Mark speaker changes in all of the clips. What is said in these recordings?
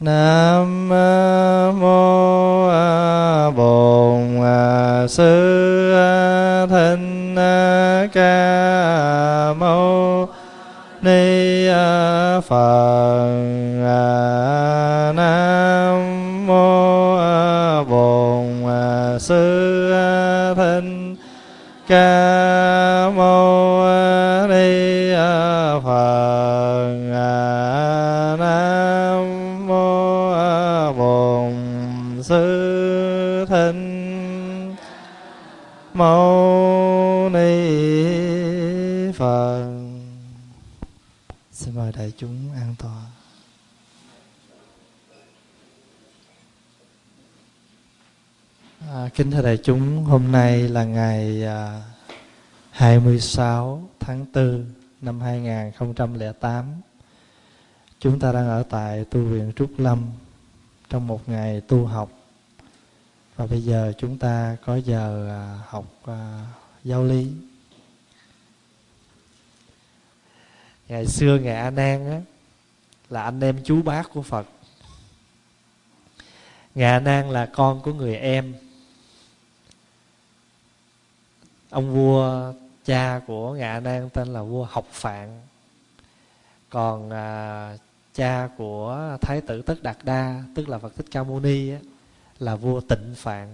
Speaker 1: nam mô bổn sư kính thưa đại chúng, hôm nay là ngày à, 26 tháng 4 năm 2008. Chúng ta đang ở tại tu viện Trúc Lâm trong một ngày tu học. Và bây giờ chúng ta có giờ à, học à, giáo lý. Ngày xưa Ngài A Nan á, là anh em chú bác của Phật. Ngài A Nan là con của người em ông vua cha của ngạ nan tên là vua học phạn. Còn à, cha của thái tử tất đạt đa tức là phật thích ca mâu ni á, là vua tịnh phạn.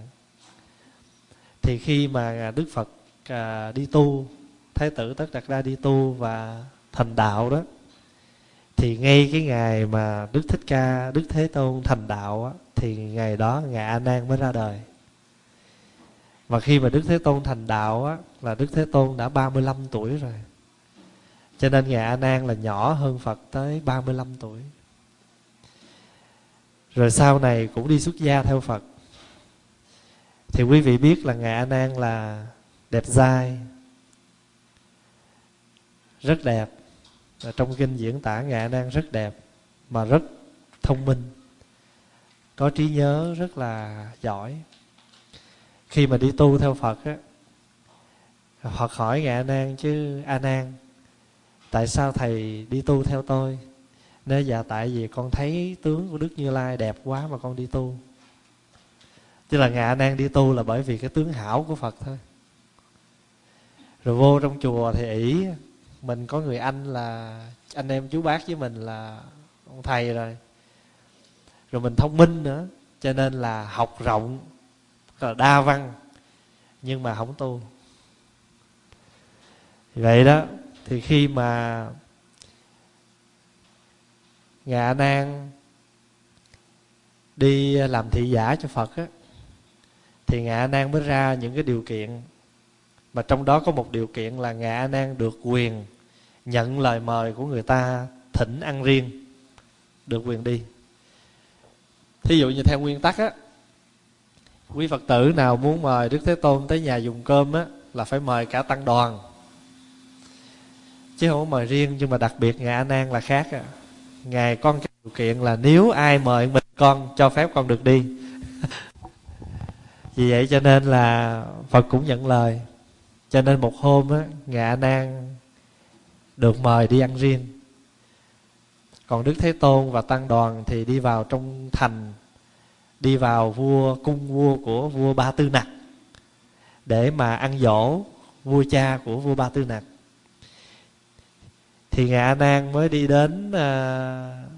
Speaker 1: Thì khi mà à, đức phật à, đi tu thái tử tất đạt đa đi tu và thành đạo đó thì ngay cái ngày mà đức thích ca đức thế tôn thành đạo á, thì ngày đó ngài a nan mới ra đời và khi mà Đức Thế Tôn thành đạo á, là Đức Thế Tôn đã 35 tuổi rồi. Cho nên Ngài A Nan là nhỏ hơn Phật tới 35 tuổi. Rồi sau này cũng đi xuất gia theo Phật. Thì quý vị biết là Ngài A Nan là đẹp dai, rất đẹp. Và trong kinh diễn tả Ngài A Nan rất đẹp mà rất thông minh, có trí nhớ rất là giỏi khi mà đi tu theo Phật á, Phật hỏi ngài A Nan chứ A Nan tại sao thầy đi tu theo tôi? Nếu dạ tại vì con thấy tướng của Đức Như Lai đẹp quá mà con đi tu. Chứ là ngài A Nan đi tu là bởi vì cái tướng hảo của Phật thôi. Rồi vô trong chùa thì ỷ, mình có người anh là, anh em chú bác với mình là ông thầy rồi. Rồi mình thông minh nữa, cho nên là học rộng là đa văn, nhưng mà không tu. Vậy đó, thì khi mà ngạ nan đi làm thị giả cho phật á, thì ngạ nan mới ra những cái điều kiện, mà trong đó có một điều kiện là ngạ nan được quyền nhận lời mời của người ta thỉnh ăn riêng, được quyền đi. Thí dụ như theo nguyên tắc á quý phật tử nào muốn mời đức thế tôn tới nhà dùng cơm á, là phải mời cả tăng đoàn. Chứ không có mời riêng, nhưng mà đặc biệt ngài a nan là khác à. ngài con cái điều kiện là nếu ai mời mình, con cho phép con được đi. Vì vậy cho nên là phật cũng nhận lời. Cho nên một hôm á, ngài a nan được mời đi ăn riêng. Còn đức thế tôn và tăng đoàn thì đi vào trong thành đi vào vua cung vua của vua ba tư nặc để mà ăn dỗ vua cha của vua ba tư nặc. Thì ngạ a nan mới đi đến uh,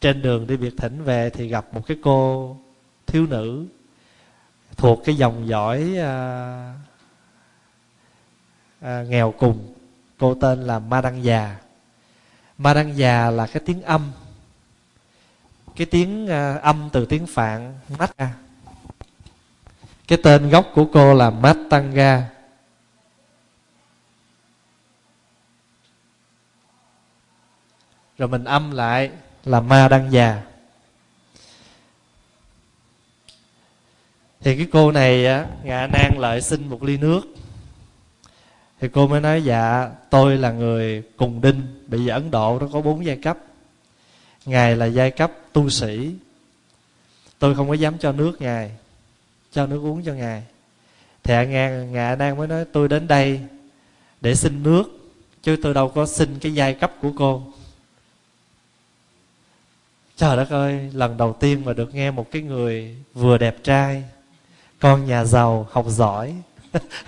Speaker 1: trên đường đi biệt thỉnh về thì gặp một cái cô thiếu nữ thuộc cái dòng dõi uh, uh, nghèo cùng cô tên là ma đăng già. Ma đăng già là cái tiếng âm cái tiếng ờ, âm từ tiếng phạn mắt ra cái tên gốc của cô là Matanga rồi mình âm lại là ma đăng già. Thì cái cô này, á, ngạ nan lợi xin một ly nước. Thì cô mới nói dạ tôi là người cùng đinh, bị giờ ấn độ, nó có bốn giai cấp ngài là giai cấp tu sĩ. Tôi không có dám cho nước ngài cho nước uống cho ngài. Thì ngài, ngài nan mới nói tôi đến đây để xin nước chứ tôi đâu có xin cái giai cấp của cô. Trời đất ơi lần đầu tiên mà được nghe một cái người vừa đẹp trai con nhà giàu học giỏi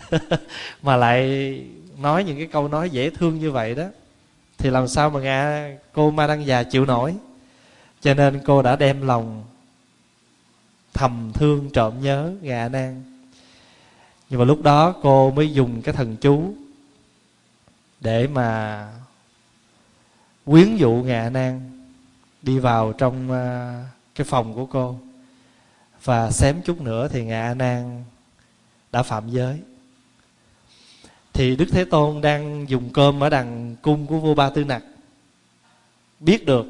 Speaker 1: mà lại nói những cái câu nói dễ thương như vậy đó. Thì làm sao mà nghe cô ma đăng già chịu nổi? Cho nên cô đã đem lòng thầm thương trộm nhớ ngạ nan nhưng mà lúc đó cô mới dùng cái thần chú để mà quyến dụ ngạ nan đi vào trong à, cái phòng của cô. Và xém chút nữa thì ngạ nan đã phạm giới. Thì đức thế tôn đang dùng cơm ở đằng cung của vua ba tư nặc. Biết được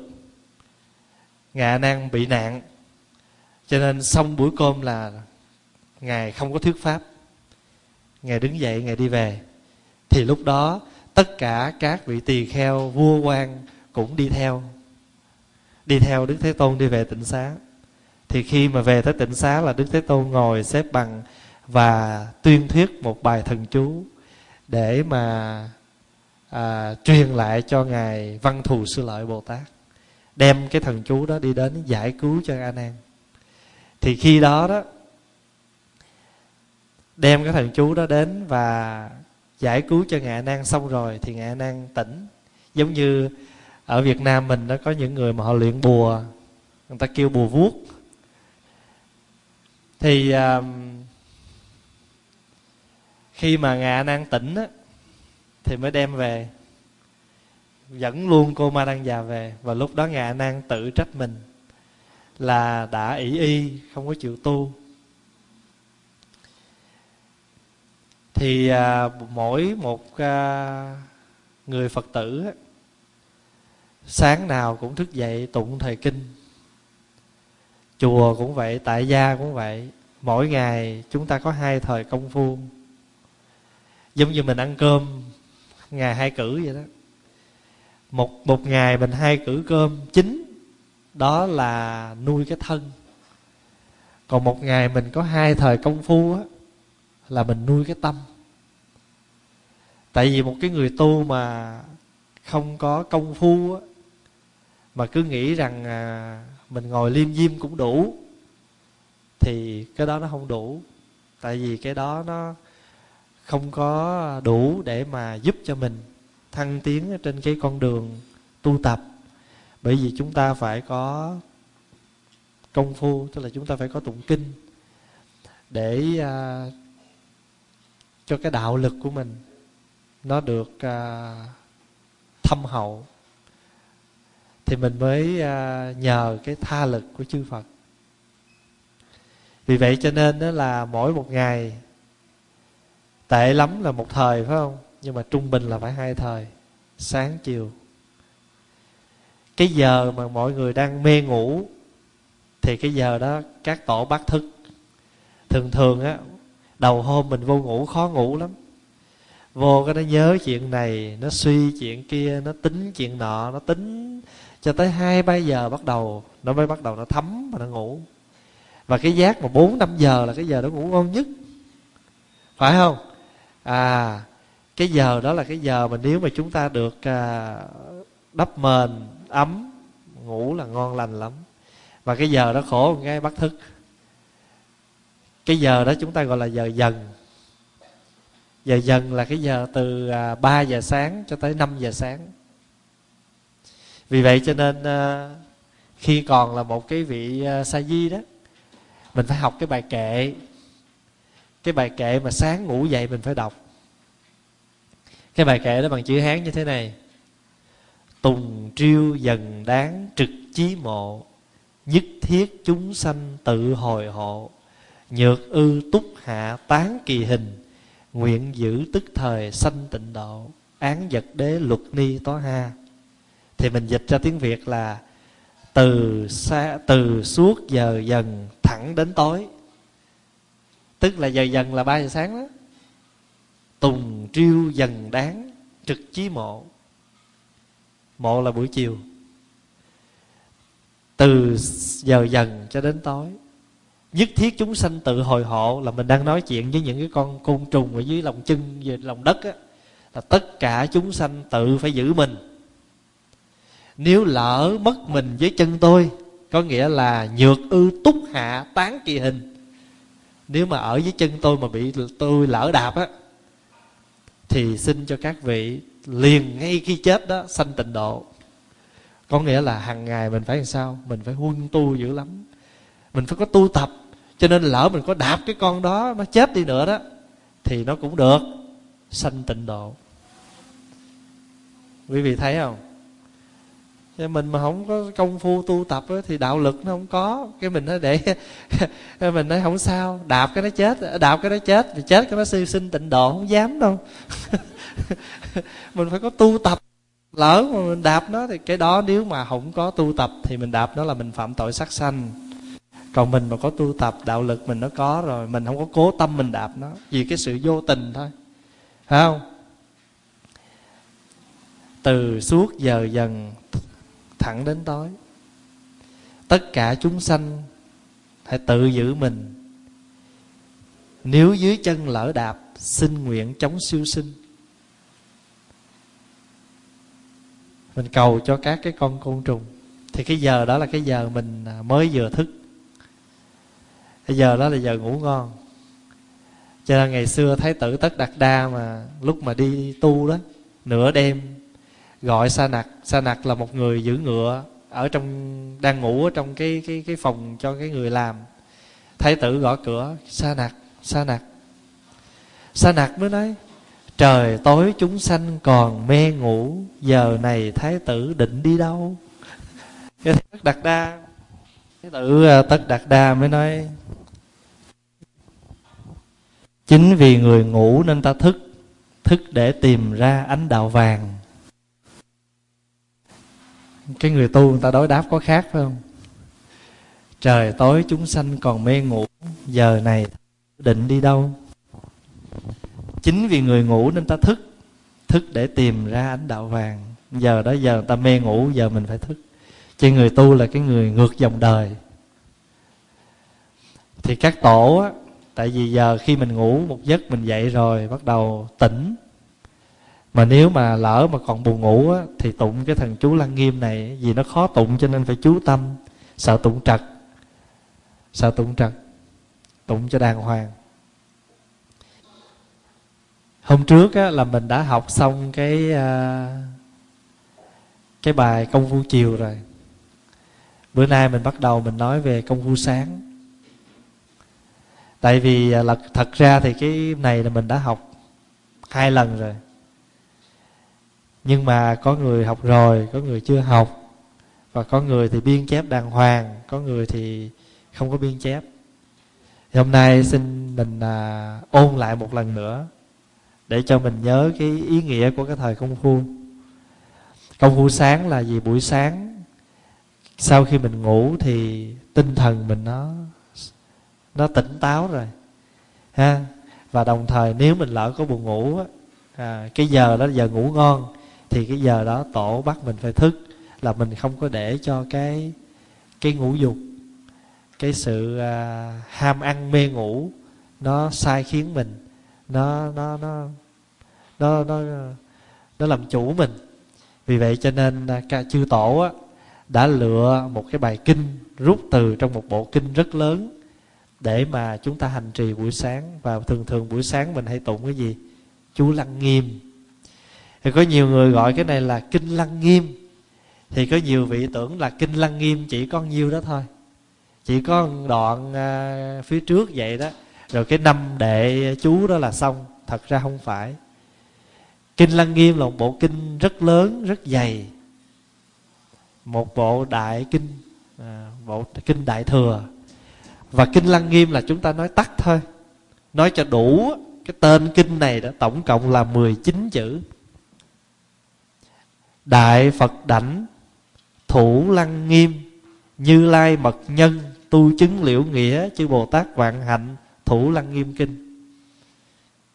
Speaker 1: ngạ nan bị nạn. Cho nên xong buổi cơm là ngài không có thuyết pháp. Ngài đứng dậy ngài đi về. Thì lúc đó tất cả các vị tỳ kheo vua quan cũng đi theo. Đi theo đức thế tôn đi về tịnh xá. Thì khi mà về tới tịnh xá là đức thế tôn ngồi xếp bằng và tuyên thuyết một bài thần chú để mà à, truyền lại cho ngài văn thù sư lợi bồ tát đem cái thần chú đó đi đến giải cứu cho a nan. Thì khi đó đó đem cái thần chú đó đến và giải cứu cho ngạ nan xong rồi thì ngạ nan tỉnh. Giống như ở việt nam mình nó có những người mà họ luyện bùa người ta kêu bùa vuốt. Thì uh, khi mà ngạ nan tỉnh á, thì mới đem về dẫn luôn cô ma đăng già về. Và lúc đó ngài nan tự trách mình là đã ỷ y không có chịu tu. Thì à, mỗi một à, người phật tử á, sáng nào cũng thức dậy tụng thời kinh. Chùa cũng vậy tại gia cũng vậy. Mỗi ngày chúng ta có hai thời công phu. Giống như mình ăn cơm ngày hai cử vậy đó một một ngày mình hai cử cơm chính đó là nuôi cái thân. Còn một ngày mình có hai thời công phu á là mình nuôi cái tâm. Tại vì một cái người tu mà không có công phu á mà cứ nghĩ rằng à, mình ngồi liêm diêm cũng đủ thì cái đó nó không đủ. Tại vì cái đó nó không có đủ để mà giúp cho mình thăng tiến trên cái con đường tu tập. Bởi vì chúng ta phải có công phu tức là chúng ta phải có tụng kinh để à, cho cái đạo lực của mình nó được à, thâm hậu. Thì mình mới à, nhờ cái tha lực của chư Phật. Vì vậy cho nên đó là mỗi một ngày tệ lắm là một thời phải không? Nhưng mà trung bình là phải hai thời, sáng, chiều. Cái giờ mà mọi người đang mê ngủ, thì cái giờ đó các tổ bắt thức. Thường thường á, đầu hôm mình vô ngủ khó ngủ lắm. Vô cái nó nhớ chuyện này, nó suy chuyện kia, nó tính chuyện nọ, nó tính cho tới hai, ba giờ bắt đầu, nó mới bắt đầu nó thấm và nó ngủ. Và cái giác mà bốn, năm giờ là cái giờ nó ngủ ngon nhất. Phải không? À cái giờ đó là cái giờ mà nếu mà chúng ta được à, đắp mền, ấm, ngủ là ngon lành lắm. Và cái giờ đó khổ một cái bắt thức. Cái giờ đó chúng ta gọi là giờ dần. Giờ dần là cái giờ từ à, 3 giờ sáng cho tới 5 giờ sáng. Vì vậy cho nên à, khi còn là một cái vị sa di đó, mình phải học cái bài kệ. Cái bài kệ mà sáng ngủ dậy mình phải đọc cái bài kệ đó bằng chữ hán như thế này. Tùng triêu dần đáng trực chí mộ, nhất thiết chúng sanh tự hồi hộ. Nhược ư túc hạ tán kỳ hình, nguyện giữ tức thời sanh tịnh độ, án vật đế luật ni tó ha. Thì mình dịch ra tiếng việt là từ xa từ suốt giờ dần thẳng đến tối. Tức là giờ dần là ba giờ sáng đó tùng triêu dần đáng, trực chí mộ. Mộ là buổi chiều. Từ giờ dần cho đến tối. Nhất thiết chúng sanh tự hồi hộ là mình đang nói chuyện với những cái con côn trùng ở dưới lòng chân về lòng đất á, là tất cả chúng sanh tự phải giữ mình. Nếu lỡ mất mình với chân tôi, có nghĩa là nhược ư túc hạ tán kỳ hình. Nếu mà ở dưới chân tôi mà bị tôi lỡ đạp á thì xin cho các vị liền ngay khi chết đó sanh tịnh độ. Có nghĩa là hàng ngày mình phải làm sao? Mình phải huân tu dữ lắm. Mình phải có tu tập. Cho nên lỡ mình có đạp cái con đó nó chết đi nữa đó, thì nó cũng được sanh tịnh độ. Quý vị thấy không? Mình mà không có công phu tu tập ấy, thì đạo lực nó không có. Cái mình nói để mình nói không sao. Đạp cái nó chết đạp cái nó chết. Thì chết cái nó siêu sinh tịnh độ không dám đâu. Mình phải có tu tập. Lỡ mà mình đạp nó thì cái đó nếu mà không có tu tập thì mình đạp nó là mình phạm tội sát sanh. Còn mình mà có tu tập đạo lực mình nó có rồi mình không có cố tâm mình đạp nó. Vì cái sự vô tình thôi. Phải không? Từ suốt giờ dần thẳng đến tối. Tất cả chúng sanh hãy tự giữ mình. Nếu dưới chân lỡ đạp, xin nguyện chống siêu sinh. Mình cầu cho các cái con côn trùng. Thì cái giờ đó là cái giờ mình à, mới vừa thức. Cái giờ đó là giờ ngủ ngon. Cho nên ngày xưa thái tử tất đạt đa mà lúc mà đi tu đó, nửa đêm gọi sa nặc sa nặc là một người giữ ngựa ở trong, đang ngủ ở trong cái cái cái phòng cho cái người làm. Thái tử gõ cửa sa nặc sa nặc sa nặc mới nói, trời tối chúng sanh còn mê ngủ, giờ này thái tử định đi đâu? Cái tất đạt đa, thái tử à, tất đạt đa mới nói, chính vì người ngủ nên ta thức thức để tìm ra ánh đạo vàng cái người tu người ta đối đáp có khác, phải không? Trời tối chúng sanh còn mê ngủ, giờ này định đi đâu? Chính vì người ngủ nên ta thức thức để tìm ra ánh đạo vàng. Giờ đó giờ ta mê ngủ, giờ mình phải thức. Chứ người tu là cái người ngược dòng đời. Thì các tổ á, tại vì giờ khi mình ngủ một giấc mình dậy rồi, bắt đầu tỉnh mà nếu mà lỡ mà còn buồn ngủ á, thì tụng cái thần chú lăng nghiêm này vì nó khó tụng cho nên phải chú tâm sợ tụng trật sợ tụng trật tụng cho đàng hoàng. Hôm trước á, là mình đã học xong cái à, cái bài công phu chiều rồi. Bữa nay mình bắt đầu mình nói về công phu sáng. Tại vì à, là thật ra thì cái này là mình đã học hai lần rồi nhưng mà có người học rồi có người chưa học. Và có người thì biên chép đàng hoàng có người thì không có biên chép. Thì hôm nay xin mình à, ôn lại một lần nữa để cho mình nhớ cái ý nghĩa của cái thời công phu. Công phu sáng là gì? Buổi sáng sau khi mình ngủ thì tinh thần mình nó nó tỉnh táo rồi ha. Và đồng thời nếu mình lỡ có buồn ngủ á, à, cái giờ đó giờ ngủ ngon thì cái giờ đó tổ bắt mình phải thức là mình không có để cho cái cái ngủ dục cái sự à, ham ăn mê ngủ nó sai khiến mình nó nó nó nó nó nó làm chủ mình. Vì vậy cho nên à, ca chư tổ á, đã lựa một cái bài kinh rút từ trong một bộ kinh rất lớn để mà chúng ta hành trì buổi sáng. Và thường thường buổi sáng mình hay tụng cái gì? Chú lăng nghiêm thì có nhiều người gọi cái này là kinh lăng nghiêm. Thì có nhiều vị tưởng là kinh lăng nghiêm chỉ có nhiêu đó thôi. Chỉ có đoạn à, phía trước vậy đó. Rồi cái năm đệ chú đó là xong. Thật ra không phải. Kinh lăng nghiêm là một bộ kinh rất lớn rất dày. Một bộ đại kinh à, bộ kinh đại thừa. Và kinh lăng nghiêm là chúng ta nói tắt thôi. Nói cho đủ cái tên kinh này đã tổng cộng là 19 chữ đại phật đảnh, thủ lăng nghiêm, như lai mật nhân, tu chứng liễu nghĩa, chư bồ tát vạn hạnh, thủ lăng nghiêm kinh.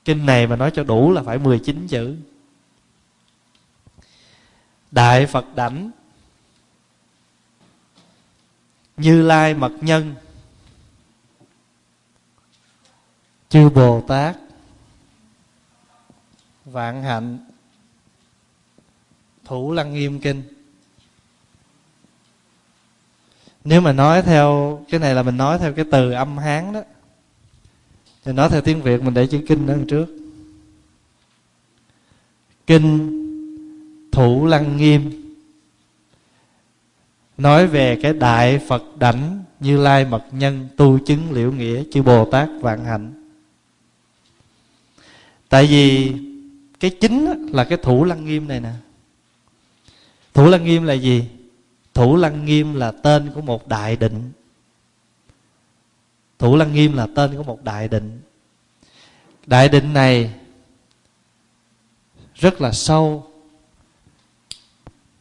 Speaker 1: Kinh này mà nói cho đủ là phải 19 chữ. Đại phật đảnh, như lai mật nhân, chư bồ tát vạn hạnh thủ lăng nghiêm kinh. Nếu mà nói theo, cái này là mình nói theo cái từ âm hán đó. Thì nói theo tiếng việt mình để chữ kinh ở trước. Kinh thủ lăng nghiêm. Nói về cái đại phật đảnh như lai mật nhân tu chứng liễu nghĩa chư bồ tát vạn hạnh. Tại vì cái chính là cái thủ lăng nghiêm này nè thủ lăng nghiêm là gì? Thủ lăng nghiêm là tên của một đại định. Thủ lăng nghiêm là tên của một đại định. Đại định này rất là sâu,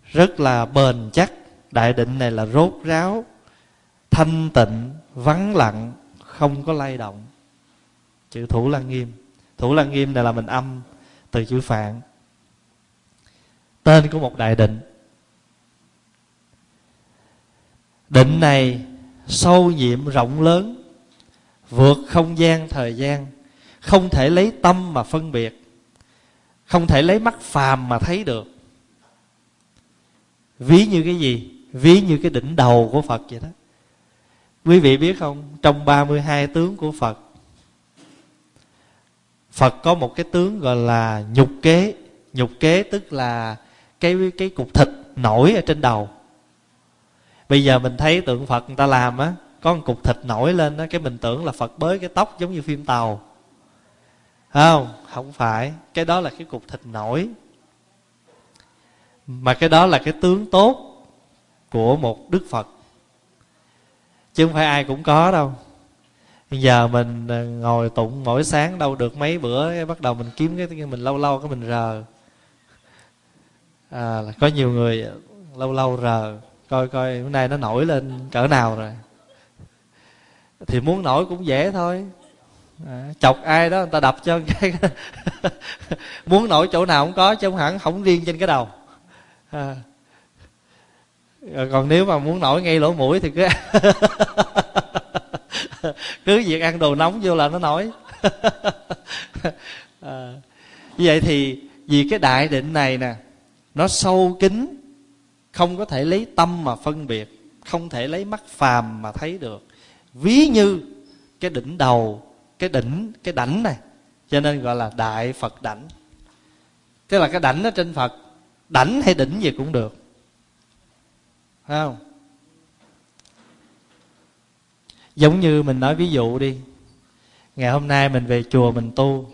Speaker 1: rất là bền chắc. Đại định này là rốt ráo, thanh tịnh, vắng lặng, không có lay động. Chữ thủ lăng nghiêm. Thủ lăng nghiêm này là mình âm từ chữ phạn. Tên của một đại định. Định này sâu nhiệm rộng lớn, vượt không gian thời gian, không thể lấy tâm mà phân biệt, không thể lấy mắt phàm mà thấy được. Ví như cái gì? Ví như cái đỉnh đầu của phật vậy đó. Quý vị biết không? Trong 32 tướng của phật phật có một cái tướng gọi là nhục kế. Nhục kế tức là cái cái cục thịt nổi ở trên đầu bây giờ mình thấy tượng phật người ta làm á có một cục thịt nổi lên đó cái mình tưởng là phật bới cái tóc giống như phim tàu. Không? Không phải. Cái đó là cái cục thịt nổi. Mà cái đó là cái tướng tốt của một đức phật. Chứ không phải ai cũng có đâu. Bây giờ mình ờ, ngồi tụng mỗi sáng đâu được mấy bữa bắt đầu mình kiếm cái mình lâu lâu cái mình rờ. À, là có nhiều người lâu lâu rờ coi coi bữa nay nó nổi lên cỡ nào rồi thì muốn nổi cũng dễ thôi à, chọc ai đó người ta đập cho cái muốn nổi chỗ nào cũng có chứ không hẳn không riêng trên cái đầu à. còn nếu mà muốn nổi ngay lỗ mũi thì cứ cứ việc ăn đồ nóng vô là nó nổi à. vậy thì vì cái đại định này nè nó sâu kín không có thể lấy tâm mà phân biệt, không thể lấy mắt phàm mà thấy được. Ví như cái đỉnh đầu, cái đỉnh, cái đảnh này, cho nên gọi là đại phật đảnh. Tức là cái đảnh ở trên phật, đảnh hay đỉnh gì cũng được. Thấy không? Giống như mình nói ví dụ đi, ngày hôm nay mình về chùa mình tu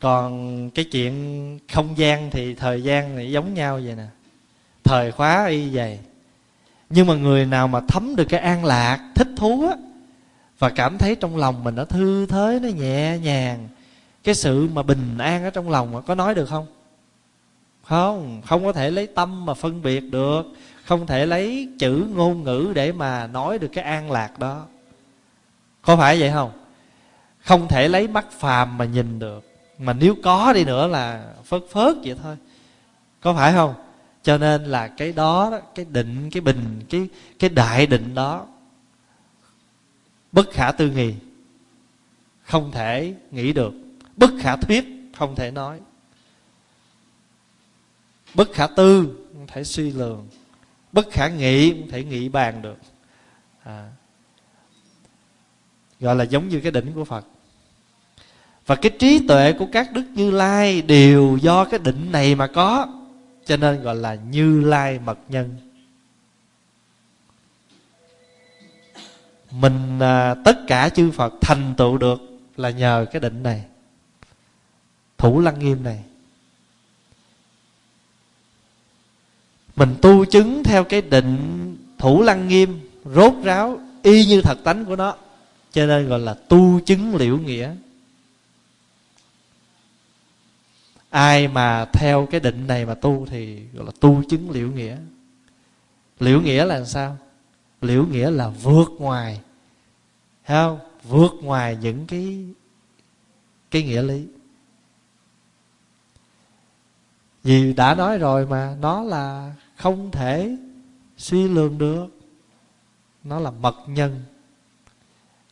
Speaker 1: còn cái chuyện không gian thì thời gian thì giống nhau vậy nè. Thời khóa y vậy. Nhưng mà người nào mà thấm được cái an lạc, thích thú á, và cảm thấy trong lòng mình nó thư thới nó nhẹ nhàng, cái sự mà bình an ở trong lòng có nói được không? Không không có thể lấy tâm mà phân biệt được, không thể lấy chữ ngôn ngữ để mà nói được cái an lạc đó. Có phải vậy không? Không thể lấy mắt phàm mà nhìn được mà nếu có đi nữa là phớt phớt vậy thôi. Có phải không? Cho nên là cái đó cái định, cái bình, cái cái đại định đó, bất khả tư nghì không thể nghĩ được. Bất khả thuyết, không thể nói. Bất khả tư, không thể suy lường. Bất khả nghị, không thể nghĩ bàn được. À. gọi là giống như cái đỉnh của phật và cái trí tuệ của các đức như lai đều do cái định này mà có. Cho nên gọi là như lai mật nhân. Mình à, tất cả chư phật thành tựu được là nhờ cái định này. Thủ lăng nghiêm này. Mình tu chứng theo cái định thủ lăng nghiêm rốt ráo y như thật tánh của nó. Cho nên gọi là tu chứng liễu nghĩa. Ai mà theo cái định này mà tu thì gọi là tu chứng liễu nghĩa. Liễu nghĩa là sao? Liễu nghĩa là vượt ngoài, thấy không? Vượt ngoài những cái cái nghĩa lý. Vì đã nói rồi mà, nó là không thể suy lường được. Nó là mật nhân.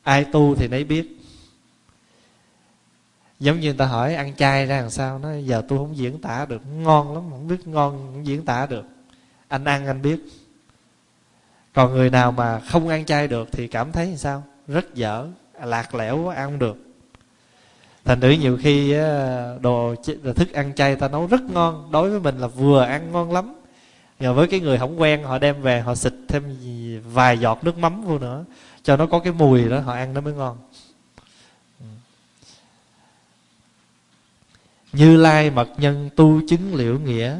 Speaker 1: Ai tu thì nấy biết giống như người ta hỏi ăn chay ra làm sao nó giờ tôi không diễn tả được, ngon lắm, không biết ngon không diễn tả được. Anh ăn, anh biết. Còn người nào mà không ăn chay được thì cảm thấy làm sao? Rất dở, lạc lẽo quá, ăn không được. Thành thử nhiều khi đồ thức ăn chay ta nấu rất ngon, đối với mình là vừa ăn ngon lắm. Rồi với cái người không quen, họ đem về, họ xịt thêm vài giọt nước mắm vô nữa, cho nó có cái mùi đó, họ ăn nó mới ngon. Như lai mật nhân tu chứng liễu nghĩa.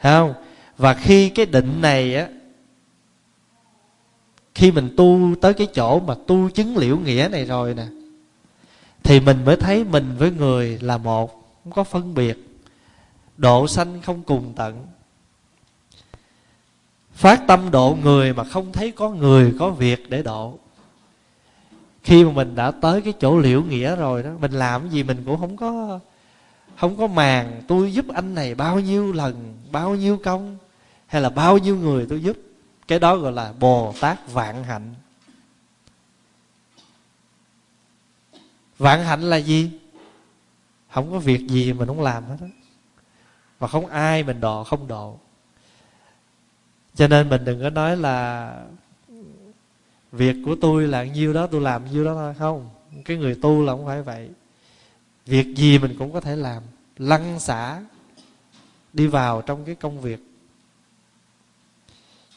Speaker 1: Thấy không? Và khi cái định này á, khi mình tu tới cái chỗ mà tu chứng liễu nghĩa này rồi nè, thì mình mới thấy mình với người là một, không có phân biệt. Độ sanh không cùng tận. Phát tâm độ người mà không thấy có người, có việc để độ. Khi mà mình đã tới cái chỗ liễu nghĩa rồi đó, mình làm cái gì mình cũng không có không có màng, tôi giúp anh này bao nhiêu lần, bao nhiêu công? Hay là bao nhiêu người tôi giúp? Cái đó gọi là bồ tát vạn hạnh. Vạn hạnh là gì? Không có việc gì mình không làm hết á. Và không ai mình độ không độ. Cho nên mình đừng có nói là việc của tôi là nhiêu đó, tôi làm nhiêu đó thôi. Không, cái người tu là không phải vậy việc gì mình cũng có thể làm lăn xả đi vào trong cái công việc.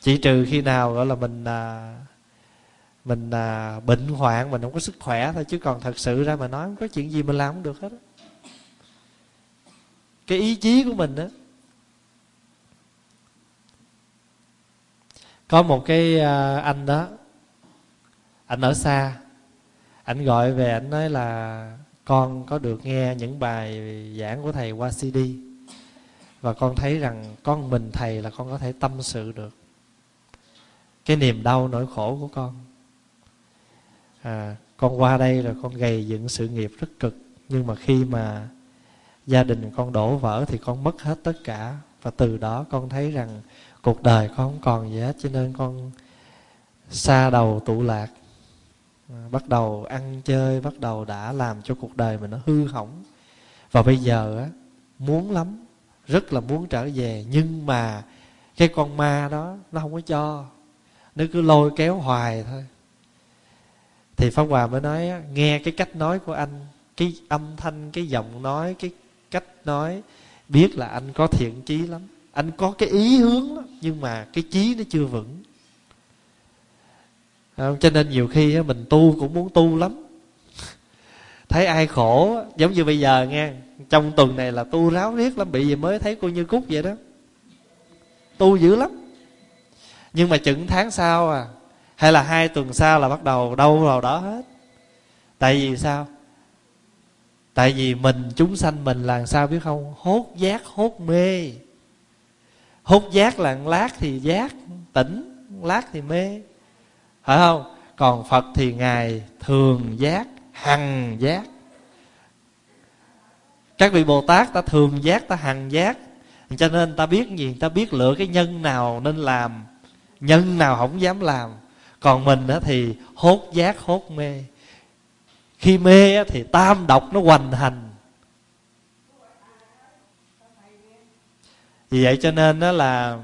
Speaker 1: Chỉ trừ khi nào gọi là mình à, mình à, bệnh hoạn mình không có sức khỏe thôi chứ còn thật sự ra mà nói không có chuyện gì mình làm không được hết cái ý chí của mình đó có một cái à, anh đó anh ở xa anh gọi về anh nói là con có được nghe những bài giảng của thầy qua cd và con thấy rằng con mình thầy là con có thể tâm sự được. Cái niềm đau nỗi khổ của con. À, con qua đây rồi con gầy dựng sự nghiệp rất cực. Nhưng mà khi mà gia đình con đổ vỡ thì con mất hết tất cả. Và từ đó con thấy rằng cuộc đời con không còn gì hết cho nên con xa đầu tụ lạc. Ờ, bắt đầu ăn chơi bắt đầu đã làm cho cuộc đời mình nó hư hỏng. Và bây giờ á muốn lắm rất là muốn trở về nhưng mà cái con ma đó nó không có cho. Nó cứ lôi kéo hoài thôi. Thì pháp hòa mới nói nghe cái cách nói của anh cái âm thanh cái giọng nói cái cách nói biết là anh có thiện chí lắm. Anh có cái ý hướng lắm, nhưng mà cái chí nó chưa vững cho nên nhiều khi mình tu cũng muốn tu lắm. Thấy ai khổ, giống như bây giờ nghe, trong tuần này là tu ráo riết lắm, bị gì mới thấy cô như cúc vậy đó. Tu dữ lắm. Nhưng mà chừng tháng sau à hay là hai tuần sau là bắt đầu đâu vào đó hết. Tại vì sao? Tại vì mình, chúng sanh mình là sao biết không? Hốt giác, hốt mê. Hốt giác là lát thì giác, tỉnh, lát thì mê phải không? Còn phật thì ngài thường giác, hằng giác. Các vị bồ tát ta thường giác, ta hằng giác. Cho nên ta biết gì? Ta biết lựa cái nhân nào nên làm, nhân nào không dám làm. Còn mình đó thì hốt giác, hốt mê. Khi mê thì tam độc nó hoành hành. Vì vậy cho nên đó là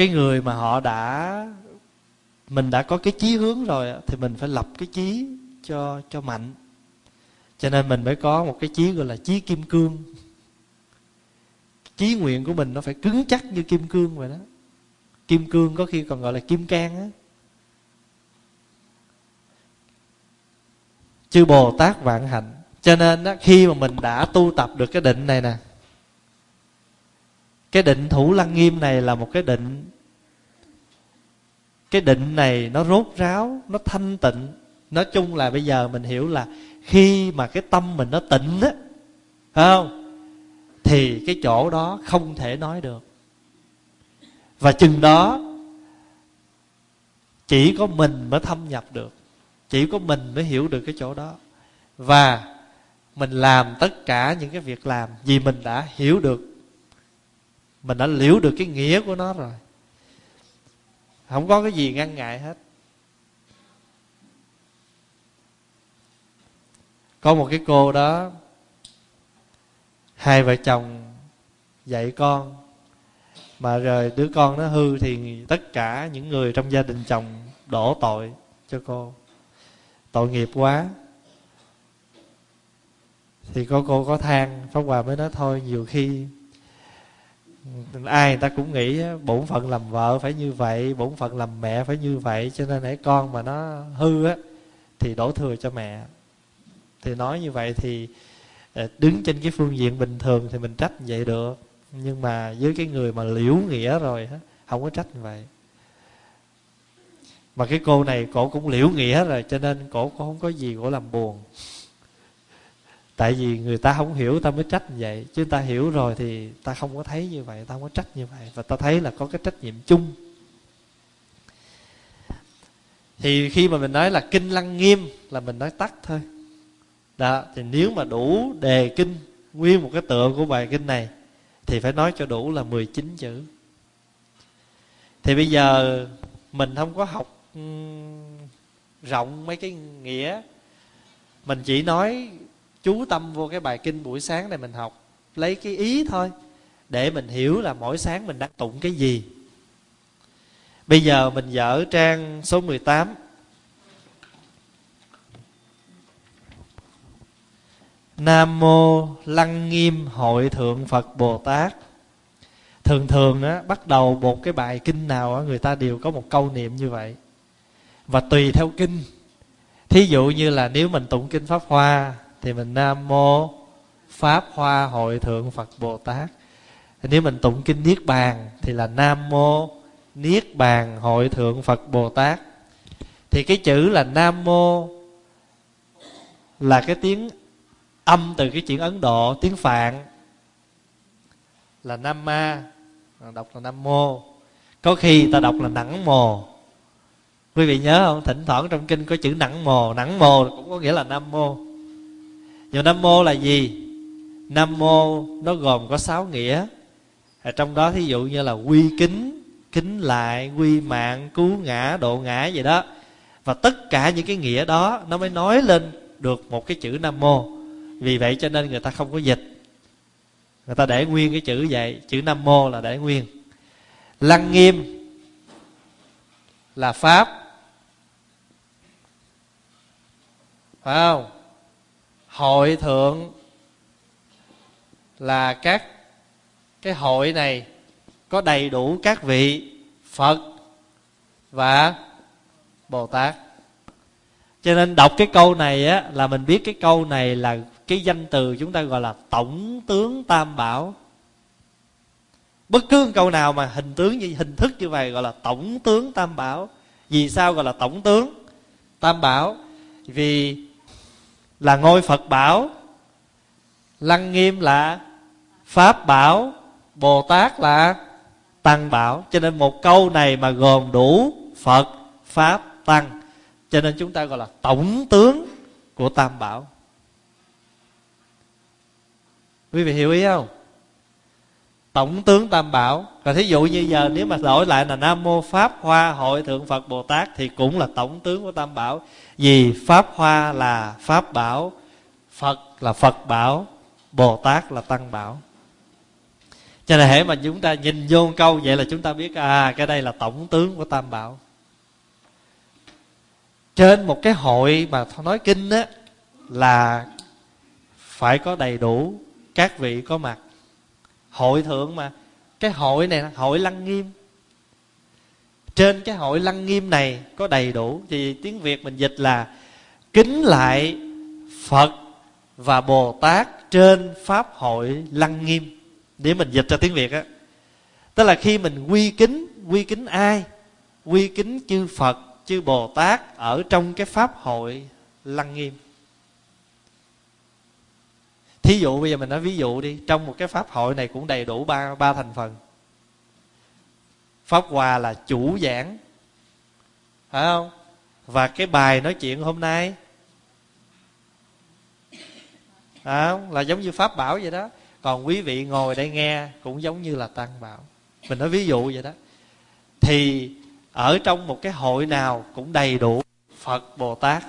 Speaker 1: cái người mà họ đã mình đã có cái chí hướng rồi thì mình phải lập cái chí cho cho mạnh. Cho nên mình mới có một cái chí gọi là chí kim cương. Chí nguyện của mình nó phải cứng chắc như kim cương vậy đó. Kim cương có khi còn gọi là kim cang á. Chư bồ tát vạn hạnh. Cho nên đó, khi mà mình đã tu tập được cái định này nè cái định thủ lăng nghiêm này là một cái định cái định này nó rốt ráo, nó thanh tịnh. Nói chung là bây giờ mình hiểu là khi mà cái tâm mình nó tịnh á không? Thì cái chỗ đó không thể nói được. Và chừng đó, chỉ có mình mới thâm nhập được. Chỉ có mình mới hiểu được cái chỗ đó. Và mình làm tất cả những cái việc làm vì mình đã hiểu được mình đã liễu được cái nghĩa của nó rồi. Không có cái gì ngăn ngại hết. Có một cái cô đó, hai vợ chồng dạy con, mà rồi đứa con nó hư thì tất cả những người trong gia đình chồng đổ tội cho cô. Tội nghiệp quá. Thì có cô có than, pháp hòa mới nói thôi, nhiều khi ai người ta cũng nghĩ bổn phận làm vợ phải như vậy, bổn phận làm mẹ phải như vậy, cho nên hãy con mà nó hư á, thì đổ thừa cho mẹ. Thì nói như vậy thì ờ, đứng trên cái phương diện bình thường thì mình trách vậy được, nhưng mà với cái người mà liễu nghĩa rồi á, không có trách như vậy. Mà cái cô này cổ cũng liễu nghĩa rồi, cho nên cổ cũng không có gì cổ làm buồn tại vì người ta không hiểu ta mới trách như vậy. Chứ ta hiểu rồi thì ta không có thấy như vậy, ta không có trách như vậy. Và ta thấy là có cái trách nhiệm chung. Thì khi mà mình nói là kinh lăng nghiêm là mình nói tắt thôi. Đó, thì nếu mà đủ đề kinh, nguyên một cái tựa của bài kinh này, thì phải nói cho đủ là 19 chữ. Thì bây giờ mình không có học rộng mấy cái nghĩa. Mình chỉ nói chú tâm vô cái bài kinh buổi sáng này mình học lấy cái ý thôi, để mình hiểu là mỗi sáng mình đang tụng cái gì bây giờ mình dở trang số 18 Nam mô Lăng Nghiêm Hội Thượng Phật Bồ Tát. Thường thường á, bắt đầu một cái bài kinh nào á, người ta đều có một câu niệm như vậy. Và tùy theo kinh. Thí dụ như là nếu mình tụng kinh Pháp Hoa thì mình Nam mô Pháp Hoa Hội Thượng Phật Bồ Tát. Nếu mình tụng kinh Niết Bàn thì là Nam mô Niết Bàn Hội Thượng Phật Bồ Tát. Thì cái chữ là Nam mô là cái tiếng âm từ cái chuyện ấn độ, tiếng phạn. Là nam ma, đọc là nam mô. Có khi ta đọc là nẵng mồ. Quý vị nhớ không? Thỉnh thoảng trong kinh có chữ nẵng mồ. Nẵng mồ cũng có nghĩa là nam mô nhưng nam mô là gì? Nam mô nó gồm có sáu nghĩa. Ở trong đó thí dụ như là quy kính kính lại, quy mạng, cứu ngã, độ ngã gì đó. Và tất cả những cái nghĩa đó nó mới nói lên được một cái chữ nam mô. Vì vậy cho nên người ta không có dịch. Người ta để nguyên cái chữ vậy. Chữ nam mô là để nguyên. Lăng nghiêm là pháp. Phải không? Hội thượng là các cái hội này có đầy đủ các vị phật và bồ tát. Cho nên đọc cái câu này á, là mình biết cái câu này là cái danh từ chúng ta gọi là tổng tướng tam bảo. Bất cứ câu nào mà hình tướng như, hình thức như vậy gọi là tổng tướng tam bảo. Vì sao gọi là tổng tướng tam bảo? Vì là ngôi phật bảo, lăng nghiêm là pháp bảo, bồ tát là tăng bảo. Cho nên một câu này mà gồm đủ phật, pháp, tăng. Cho nên chúng ta gọi là tổng tướng của tam bảo. Quý vị hiểu ý không? Tổng tướng tam bảo. Và thí dụ như giờ nếu mà đổi lại là nam mô pháp hoa hội thượng phật bồ tát thì cũng là tổng tướng của tam bảo vì pháp hoa là pháp bảo, phật là phật bảo bồ tát là tăng bảo. Cho nên hễ mà chúng ta nhìn vô câu vậy là chúng ta biết à cái đây là tổng tướng của tam bảo. Trên một cái hội mà nói kinh á, là phải có đầy đủ các vị có mặt. Hội thượng mà, cái hội này là hội lăng nghiêm trên cái hội lăng nghiêm này có đầy đủ, thì tiếng việt mình dịch là kính lại phật và bồ tát trên pháp hội lăng nghiêm. Để mình dịch ra tiếng việt á. Tức là khi mình quy kính quy kính ai? Quy kính chư phật, chư bồ tát ở trong cái pháp hội lăng nghiêm. Thí dụ bây giờ mình nói ví dụ đi, trong một cái pháp hội này cũng đầy đủ ba ba thành phần pháp hòa là chủ giảng. Phải không? Và cái bài nói chuyện hôm nay à, là giống như pháp bảo vậy đó. Còn quý vị ngồi đây nghe cũng giống như là tăng bảo. Mình nói ví dụ vậy đó. Thì ở trong một cái hội nào cũng đầy đủ phật bồ tát.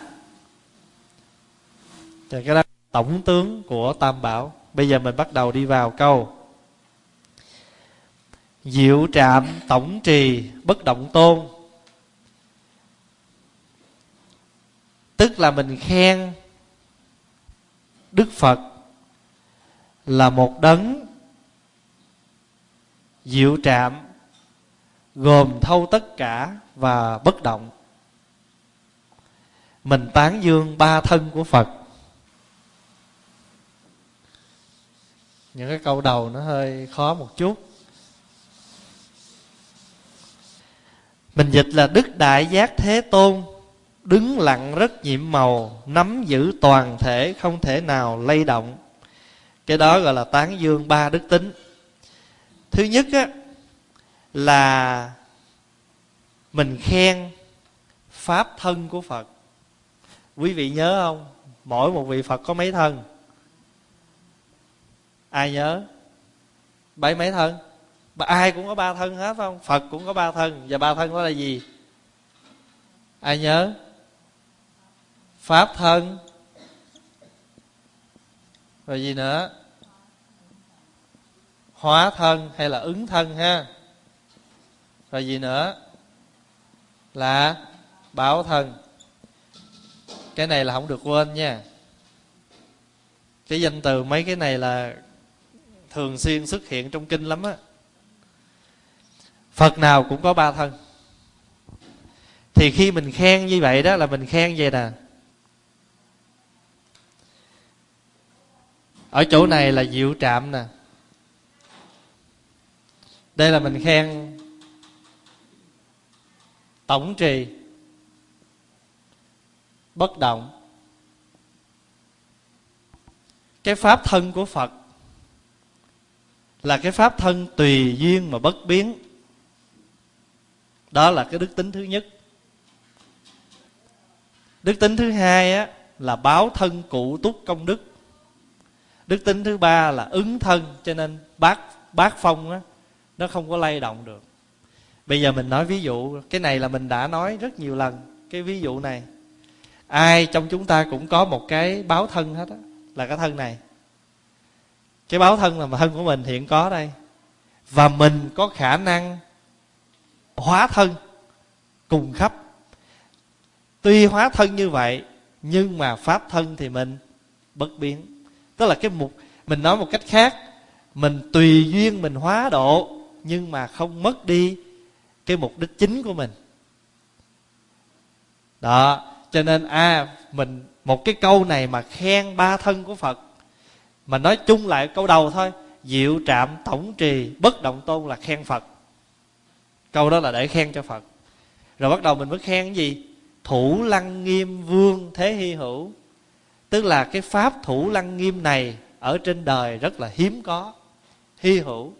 Speaker 1: Thì cái đó tổng tướng của tam bảo. Bây giờ mình bắt đầu đi vào câu diệu trạm tổng trì bất động tôn. Tức là mình khen đức phật là một đấng diệu trạm gồm thâu tất cả và bất động. Mình tán dương ba thân của phật. Những cái câu đầu nó hơi khó một chút. Mình dịch là đức đại giác thế tôn, đứng lặng rất nhiệm màu, nắm giữ toàn thể, không thể nào lay động. Cái đó gọi là tán dương ba đức tính. Thứ nhất á, là mình khen pháp thân của phật. Quý vị nhớ không? Mỗi một vị phật có mấy thân? Ai nhớ? Bảy mấy thân? Ai cũng có ba thân hết, phải không? Phật cũng có ba thân. Và ba thân đó là gì? Ai nhớ? Pháp thân. Rồi gì nữa? Hóa thân hay là ứng thân ha? Rồi gì nữa? Là bảo thân. Cái này là không được quên nha. Cái danh từ mấy cái này là thường xuyên xuất hiện trong kinh lắm á phật nào cũng có ba thân. Thì khi mình khen như vậy đó là mình khen vậy nè. Ở chỗ này là diệu trạm nè. Đây là mình khen tổng trì, bất động. Cái pháp thân của phật là cái pháp thân tùy duyên mà bất biến đó là cái đức tính thứ nhất. Đức tính thứ hai á, là báo thân cụ túc công đức. Đức tính thứ ba là ứng thân, cho nên bát bát phong á, nó không có lay động được. Bây giờ mình nói ví dụ, cái này là mình đã nói rất nhiều lần, cái ví dụ này. Ai trong chúng ta cũng có một cái báo thân hết á, là cái thân này. Cái báo thân là mà thân của mình hiện có đây. Và mình có khả năng hóa thân cùng khắp. Tuy hóa thân như vậy nhưng mà pháp thân thì mình bất biến. Tức là cái mục mình nói một cách khác mình tùy duyên mình hóa độ nhưng mà không mất đi cái mục đích chính của mình. Đó cho nên a à, mình một cái câu này mà khen ba thân của phật mà nói chung lại câu đầu thôi diệu trạm tổng trì bất động tôn là khen phật câu đó là để khen cho phật. Rồi bắt đầu mình mới khen cái gì? Thủ lăng nghiêm vương thế hy hữu. Tức là cái pháp thủ lăng nghiêm này ở trên đời rất là hiếm có, hy hữu.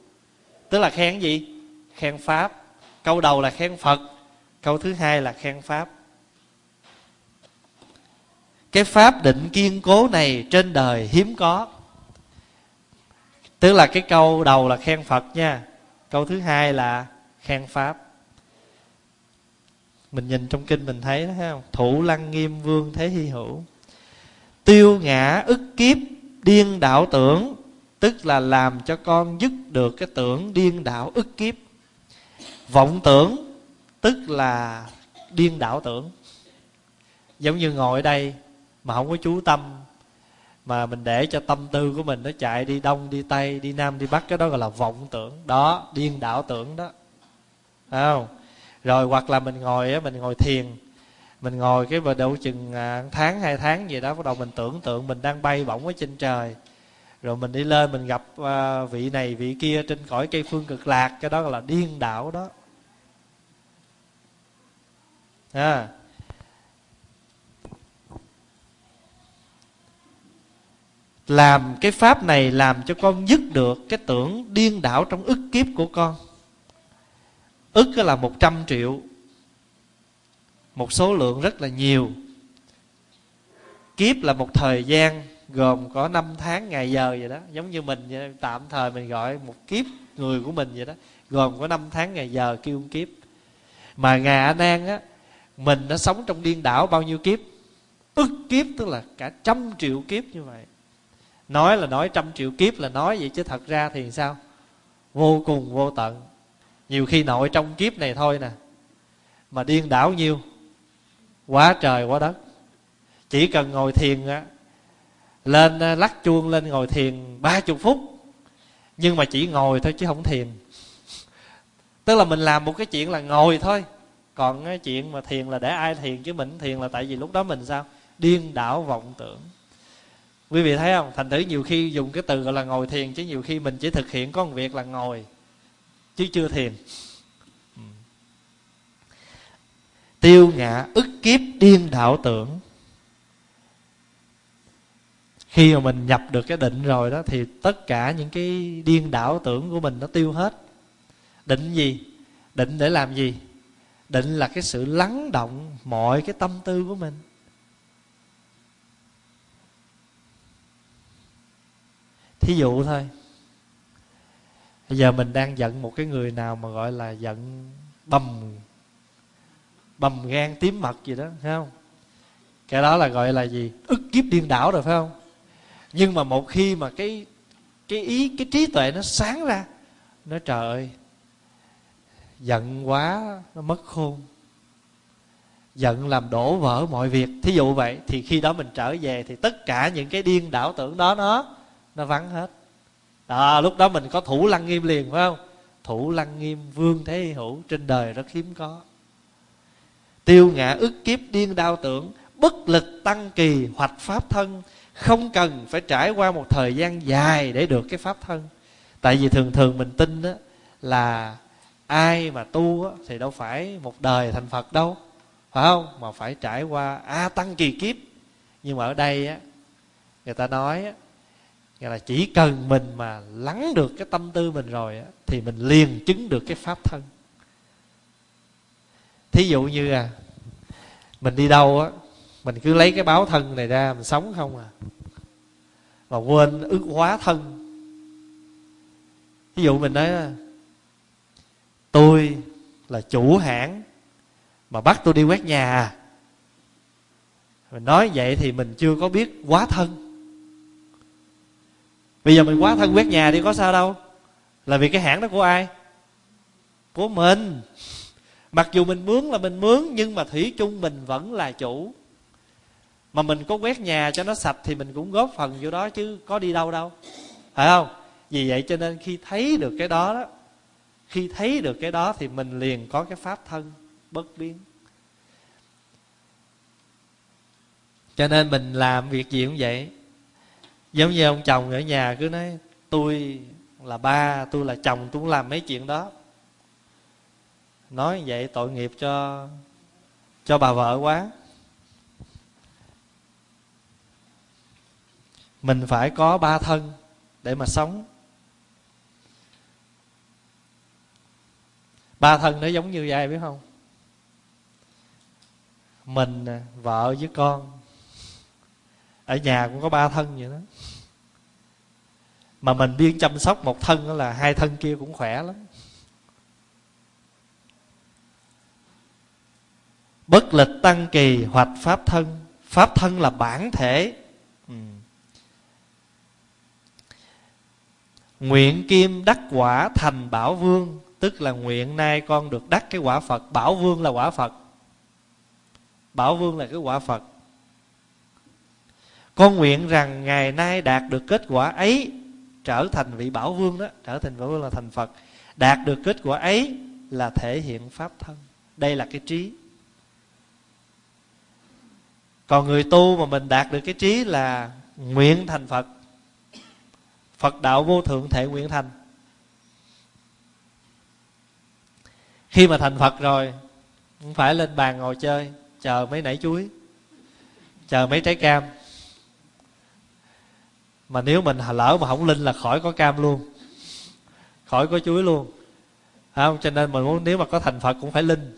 Speaker 1: Tức là khen cái gì? Khen pháp. Câu đầu là khen phật, câu thứ hai là khen pháp. Cái pháp định kiên cố này trên đời hiếm có. Tức là cái câu đầu là khen phật nha. Câu thứ hai là khen pháp. Mình nhìn trong kinh mình thấy đó, thấy không? Thủ lăng nghiêm vương thế hy hữu. Tiêu ngã ức kiếp điên đạo tưởng, tức là làm cho con dứt được cái tưởng điên đảo ức kiếp. Vọng tưởng, tức là điên đảo tưởng. Giống như ngồi ở đây mà không có chú tâm, mà mình để cho tâm tư của mình nó chạy đi đông, đi tây, đi nam, đi bắc, cái đó gọi là vọng tưởng. Đó, điên đảo tưởng đó không? Rồi hoặc là mình ngồi á, mình ngồi thiền, mình ngồi cái bờ đâu chừng à, tháng, hai tháng gì đó, bắt đầu mình tưởng tượng mình đang bay bổng ở trên trời. Rồi mình đi lên, mình gặp à, vị này, vị kia trên cõi cây phương cực lạc, cái đó là điên đảo đó. À. làm cái pháp này làm cho con dứt được cái tưởng điên đảo trong ức kiếp của con ức là một trăm triệu. Một số lượng rất là nhiều. Kiếp là một thời gian gồm có năm tháng ngày giờ vậy đó. Giống như mình vậy, tạm thời mình gọi một kiếp người của mình vậy đó. Gồm có năm tháng ngày giờ kêu kiếp. Mà ngài a nan á mình đã sống trong điên đảo bao nhiêu kiếp? Ức kiếp tức là cả trăm triệu kiếp như vậy. Nói là nói trăm triệu kiếp là nói vậy chứ thật ra thì sao? Vô cùng vô tận nhiều khi nội trong kiếp này thôi nè, mà điên đảo nhiêu, quá trời quá đất. Chỉ cần ngồi thiền á, lên lắc chuông lên ngồi thiền ba chục phút, nhưng mà chỉ ngồi thôi chứ không thiền. Tức là mình làm một cái chuyện là ngồi thôi, còn cái chuyện mà thiền là để ai thiền chứ mình thiền là tại vì lúc đó mình sao? Điên đảo vọng tưởng. Quý vị thấy không? Thành thử nhiều khi dùng cái từ gọi là ngồi thiền chứ nhiều khi mình chỉ thực hiện có một việc là ngồi chứ chưa thiền tiêu ngã ức kiếp điên đảo tưởng. Khi mà mình nhập được cái định rồi đó, thì tất cả những cái điên đảo tưởng của mình nó tiêu hết. Định gì? Định để làm gì? Định là cái sự lắng động mọi cái tâm tư của mình. Thí dụ thôi bây giờ mình đang giận một cái người nào mà gọi là giận bầm bầm gan tím mật gì đó, phải không? Cái đó là gọi là gì? Ức kiếp điên đảo rồi, phải không? Nhưng mà một khi mà cái cái ý, cái trí tuệ nó sáng ra, nó trời ơi, giận quá, nó mất khôn. Giận làm đổ vỡ mọi việc. Thí dụ vậy, thì khi đó mình trở về thì tất cả những cái điên đảo tưởng đó, nó nó vắng hết đó lúc đó mình có thủ lăng nghiêm liền phải không? Thủ lăng nghiêm vương thế hữu trên đời rất hiếm có. Tiêu ngã ức kiếp điên đau tưởng bất lực tăng kỳ hoạch pháp thân không cần phải trải qua một thời gian dài để được cái pháp thân. Tại vì thường thường mình tin đó là ai mà tu á, thì đâu phải một đời thành phật đâu phải không? Mà phải trải qua a tăng kỳ kiếp. Nhưng mà ở đây á người ta nói á nghĩa là chỉ cần mình mà lắng được cái tâm tư mình rồi á, thì mình liền chứng được cái pháp thân. Thí dụ như à mình đi đâu á mình cứ lấy cái báo thân này ra mình sống không à. Mà quên ước hóa thân. Ví dụ mình nói tôi là chủ hãng mà bắt tôi đi quét nhà à. mình nói vậy thì mình chưa có biết quá thân bây giờ mình quá thân quét nhà thì có sao đâu. Là vì cái hãng đó của ai? Của mình. Mặc dù mình mướn là mình mướn, nhưng mà thủy chung mình vẫn là chủ. Mà mình có quét nhà cho nó sạch thì mình cũng góp phần vô đó chứ có đi đâu đâu. Phải không? Vì vậy cho nên khi thấy được cái đó đó, khi thấy được cái đó thì mình liền có cái pháp thân bất biến. Cho nên mình làm việc gì cũng vậy giống như ông chồng ở nhà cứ nói, tôi là ba, tôi là chồng, tôi cũng làm mấy chuyện đó. Nói vậy tội nghiệp cho cho bà vợ quá. Mình phải có ba thân để mà sống. Ba thân nó giống như ai biết không? Mình vợ với con. Ở nhà cũng có ba thân vậy đó mà mình biên chăm sóc một thân là hai thân kia cũng khỏe lắm. Bất lịch tăng kỳ hoặc pháp thân. Pháp thân là bản thể. Ừ. nguyện kim đắc quả thành bảo vương, tức là nguyện nay con được đắc cái quả phật. Bảo vương là quả phật. Bảo vương là cái quả phật. Con nguyện rằng ngày nay đạt được kết quả ấy trở thành vị bảo vương đó, trở thành bảo vương là thành phật. Đạt được kết quả ấy là thể hiện pháp thân. Đây là cái trí. Còn người tu mà mình đạt được cái trí là nguyện thành phật. Phật đạo vô thượng thể nguyện thành. Khi mà thành phật rồi, không phải lên bàn ngồi chơi, chờ mấy nảy chuối, chờ mấy trái cam mà nếu mình lỡ mà không linh là khỏi có cam luôn. Khỏi có chuối luôn. Không? Cho nên mình muốn nếu mà có thành phật cũng phải linh.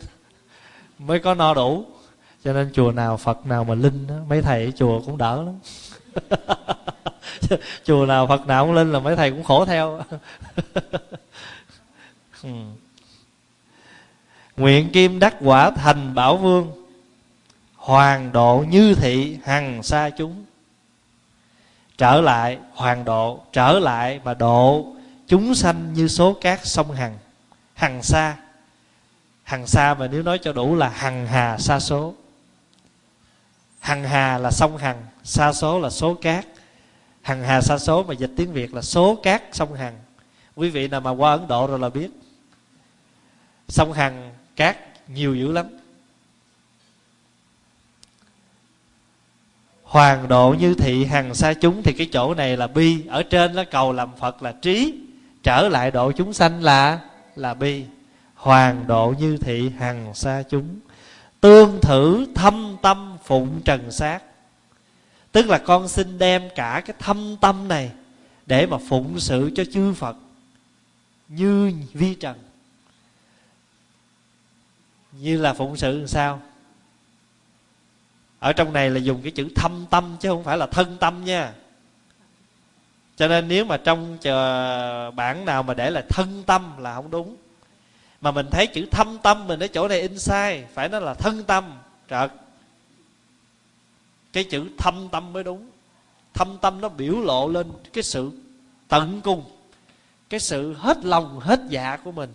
Speaker 1: Mới có no đủ. Cho nên chùa nào phật nào mà linh đó, mấy thầy ở chùa cũng đỡ lắm. Chùa nào phật nào cũng linh là mấy thầy cũng khổ theo. Ừ. Nguyện kim đắc quả thành bảo vương hoàng độ như thị hằng xa chúng trở lại hoàng độ, trở lại và độ chúng sanh như số cát sông hằng. Hằng xa hằng xa mà nếu nói cho đủ là hằng hà xa số. Hằng hà là sông hằng xa số là số cát. Hằng hà xa số mà dịch tiếng việt là số cát sông hằng. Quý vị nào mà qua ấn độ rồi là biết. Sông hằng cát nhiều dữ lắm. Hoàng độ như thị, hằng xa chúng, thì cái chỗ này là bi. Ở trên nó cầu làm phật là trí. Trở lại độ chúng sanh là là bi. Hoàng độ như thị, hằng xa chúng. Tương thử thâm tâm phụng trần sát. Tức là con xin đem cả cái thâm tâm này để mà phụng sự cho chư phật. Như vi trần. Như là phụng sự làm sao? Ở trong này là dùng cái chữ thâm tâm chứ không phải là thân tâm nha. Cho nên nếu mà trong chờ bản nào mà để là thân tâm là không đúng. Mà mình thấy chữ thâm tâm mình ở chỗ này in sai phải nói là thân tâm. Trật cái chữ thâm tâm mới đúng. Thâm tâm nó biểu lộ lên cái sự tận cùng, cái sự hết lòng, hết dạ của mình.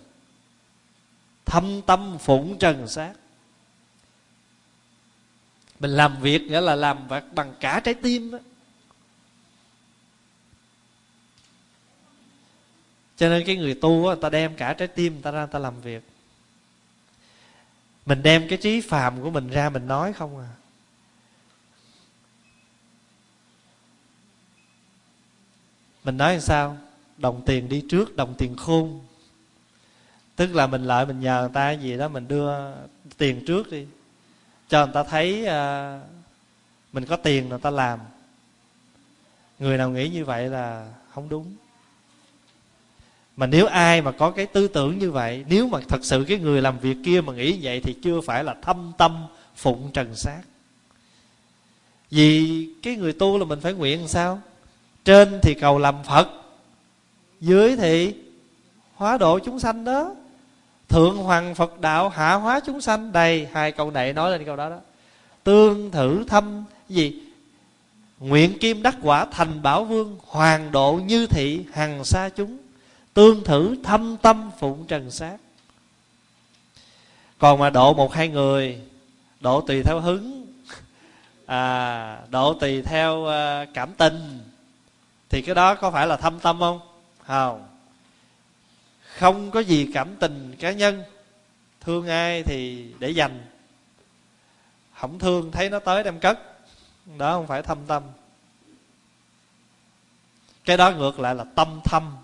Speaker 1: Thâm tâm phụng trần sát mình làm việc nghĩa là làm việc bằng cả trái tim đó cho nên cái người tu á, người ta đem cả trái tim người ta ra người ta làm việc. Mình đem cái trí phàm của mình ra mình nói không à. Mình nói làm sao? Đồng tiền đi trước đồng tiền khôn. Tức là mình lợi mình nhờ người ta gì đó mình đưa tiền trước đi cho người ta thấy uh, mình có tiền người ta làm. Người nào nghĩ như vậy là không đúng. Mà nếu ai mà có cái tư tưởng như vậy nếu mà thật sự cái người làm việc kia mà nghĩ vậy thì chưa phải là thâm tâm phụng trần sát vì cái người tu là mình phải nguyện làm sao? Trên thì cầu làm phật dưới thì hóa độ chúng sanh đó thượng hoàng phật đạo hạ hóa chúng sanh. Đây hai câu này nói lên câu đó đó. Tương thử thâm gì? Nguyện kim đắc quả thành bảo vương hoàng độ như thị hằng xa chúng. Tương thử thâm tâm phụng trần sát. Còn mà độ một hai người độ tùy theo hứng. À, độ tùy theo à, cảm tình. Thì cái đó có phải là thâm tâm không? Không không có gì cảm tình cá nhân. Thương ai thì để dành. Không thương thấy nó tới đem cất. Đó không phải thâm tâm. Cái đó ngược lại là tâm thâm.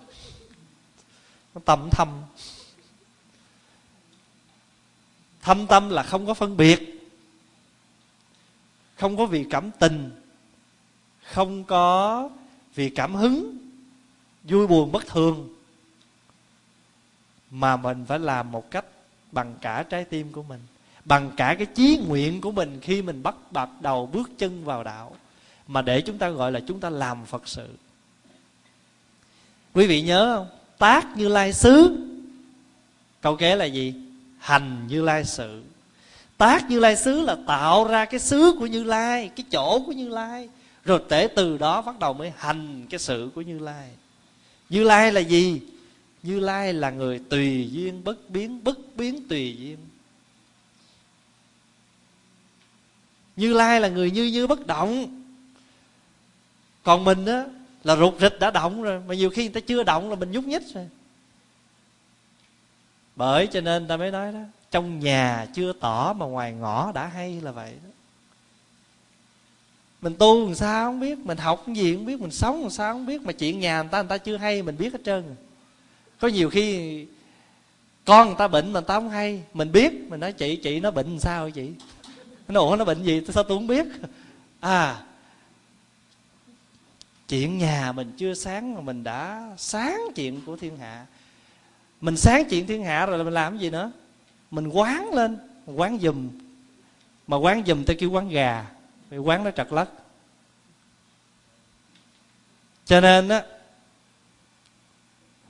Speaker 1: Nó tâm thâm. Thâm tâm là không có phân biệt. Không có vì cảm tình. Không có vì cảm hứng. Vui buồn bất thường mà mình phải làm một cách bằng cả trái tim của mình, bằng cả cái chí nguyện của mình khi mình bắt bắt đầu bước chân vào đạo, mà để chúng ta gọi là chúng ta làm phật sự. Quý vị nhớ không? Tác như lai xứ. Câu kế là gì? Hành như lai sự. Tác như lai xứ là tạo ra cái xứ của như lai, cái chỗ của như lai. Rồi để từ đó bắt đầu mới hành cái sự của như lai. Như lai là gì? Như lai là người tùy duyên bất biến bất biến tùy duyên. Như lai là người như như bất động. Còn mình á, là rụt rịch đã động rồi, mà nhiều khi người ta chưa động là mình nhúc nhích rồi. Bởi cho nên ta mới nói đó, trong nhà chưa tỏ mà ngoài ngõ đã hay là vậy đó. Mình tu làm sao không biết, mình học cái gì không biết, mình sống làm sao không biết, mà chuyện nhà người ta người ta chưa hay, mình biết hết trơn có nhiều khi con người ta bệnh mà người ta không hay. Mình biết, mình nói, chị chị nó bệnh làm sao chị? Nó ủa, nó bệnh gì? Sao tôi không biết? À chuyện nhà mình chưa sáng mà mình đã sáng chuyện của thiên hạ. Mình sáng chuyện thiên hạ rồi là mình làm cái gì nữa? Mình quán lên quán dùm mà quán dùm tới kêu quán gà, vì quán nó trật lất. Cho nên á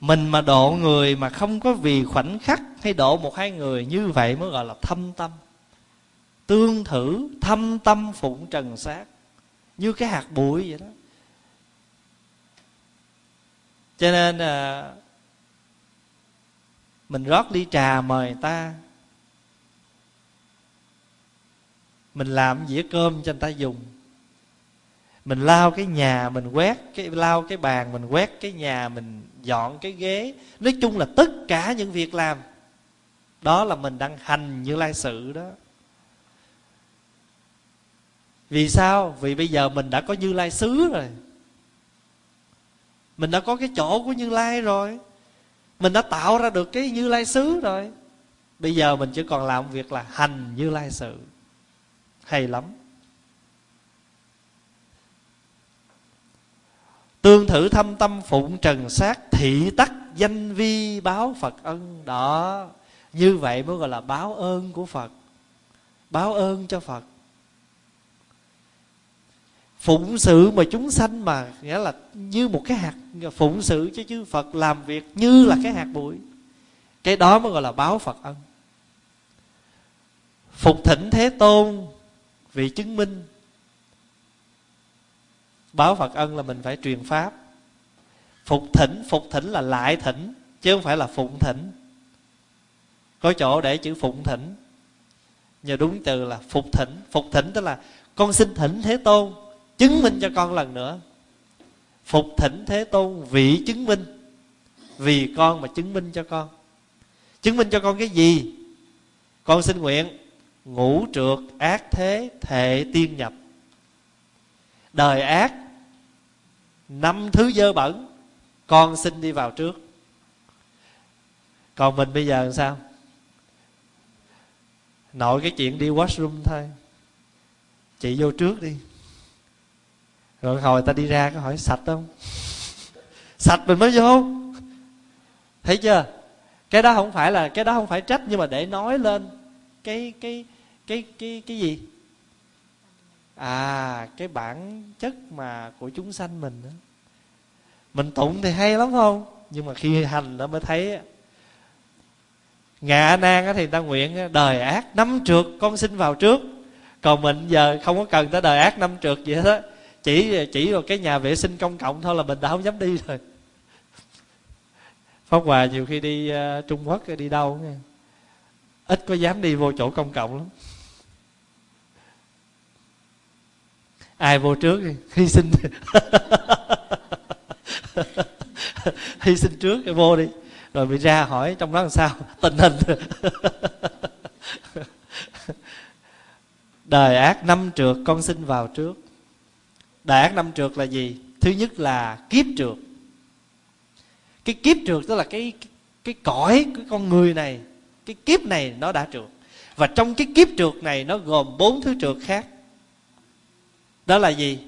Speaker 1: mình mà độ người mà không có vì khoảnh khắc hay độ một hai người như vậy mới gọi là thâm tâm. Tương thử thâm tâm phụng trần sát như cái hạt bụi vậy đó. Cho nên à, mình rót ly trà mời ta. Mình làm dĩa cơm cho người ta dùng. Mình lau cái nhà mình quét cái lau cái bàn mình quét cái nhà mình dọn cái ghế. Nói chung là tất cả những việc làm, đó là mình đang hành như lai sự đó. Vì sao? Vì bây giờ mình đã có như lai xứ rồi. Mình đã có cái chỗ của như lai rồi. Mình đã tạo ra được cái như lai xứ rồi. Bây giờ mình chỉ còn làm việc là hành như lai sự. Hay lắm. Tương thử thâm tâm phụng trần sát thị tắc danh vi báo phật ân đó. Như vậy mới gọi là báo ơn của phật. Báo ơn cho phật. Phụng sự mà chúng sanh mà, nghĩa là như một cái hạt phụng sự cho chư phật làm việc như là cái hạt bụi. Cái đó mới gọi là báo phật ân. Phục thỉnh thế tôn vì chứng minh báo phật ân là mình phải truyền pháp. Phục thỉnh phục thỉnh là lại thỉnh, chứ không phải là phụng thỉnh. Có chỗ để chữ phụng thỉnh. Nhờ đúng từ là phục thỉnh. Phục thỉnh tức là con xin thỉnh thế tôn chứng minh cho con lần nữa. Phục thỉnh thế tôn vị chứng minh, vì con mà chứng minh cho con. Chứng minh cho con cái gì? Con xin nguyện ngũ trượt ác thế thệ tiên nhập. Đời ác năm thứ dơ bẩn, con xin đi vào trước. Còn mình bây giờ làm sao? Nội cái chuyện đi washroom thôi. Chị vô trước đi. Rồi hồi ta đi ra có hỏi sạch không? Sạch mình mới vô. Thấy chưa? Cái đó không phải là cái đó không phải trách, nhưng mà để nói lên cái cái cái cái cái gì? À cái bản chất mà của chúng sanh mình đó mình tụng thì hay lắm không? Nhưng mà khi hành nó mới thấy ngạ nan thì ta nguyện đời ác năm trượt con xin vào trước. Còn mình giờ không có cần tới đời ác năm trượt gì hết chỉ chỉ vào cái nhà vệ sinh công cộng thôi là mình đã không dám đi rồi. Pháp hòa nhiều khi đi uh, trung quốc đi đâu nghe. ít có dám đi vô chỗ công cộng lắm. Ai vô trước hy sinh. Hy sinh trước cái vô đi. Rồi bị ra hỏi trong đó làm sao? Tình hình. Đời ác năm trượt, con xin vào trước. Đời ác năm trượt là gì? Thứ nhất là kiếp trượt. Cái kiếp trượt tức là cái cái cõi của con người này, cái kiếp này nó đã trượt. Và trong cái kiếp trượt này nó gồm bốn thứ trượt khác đó là gì?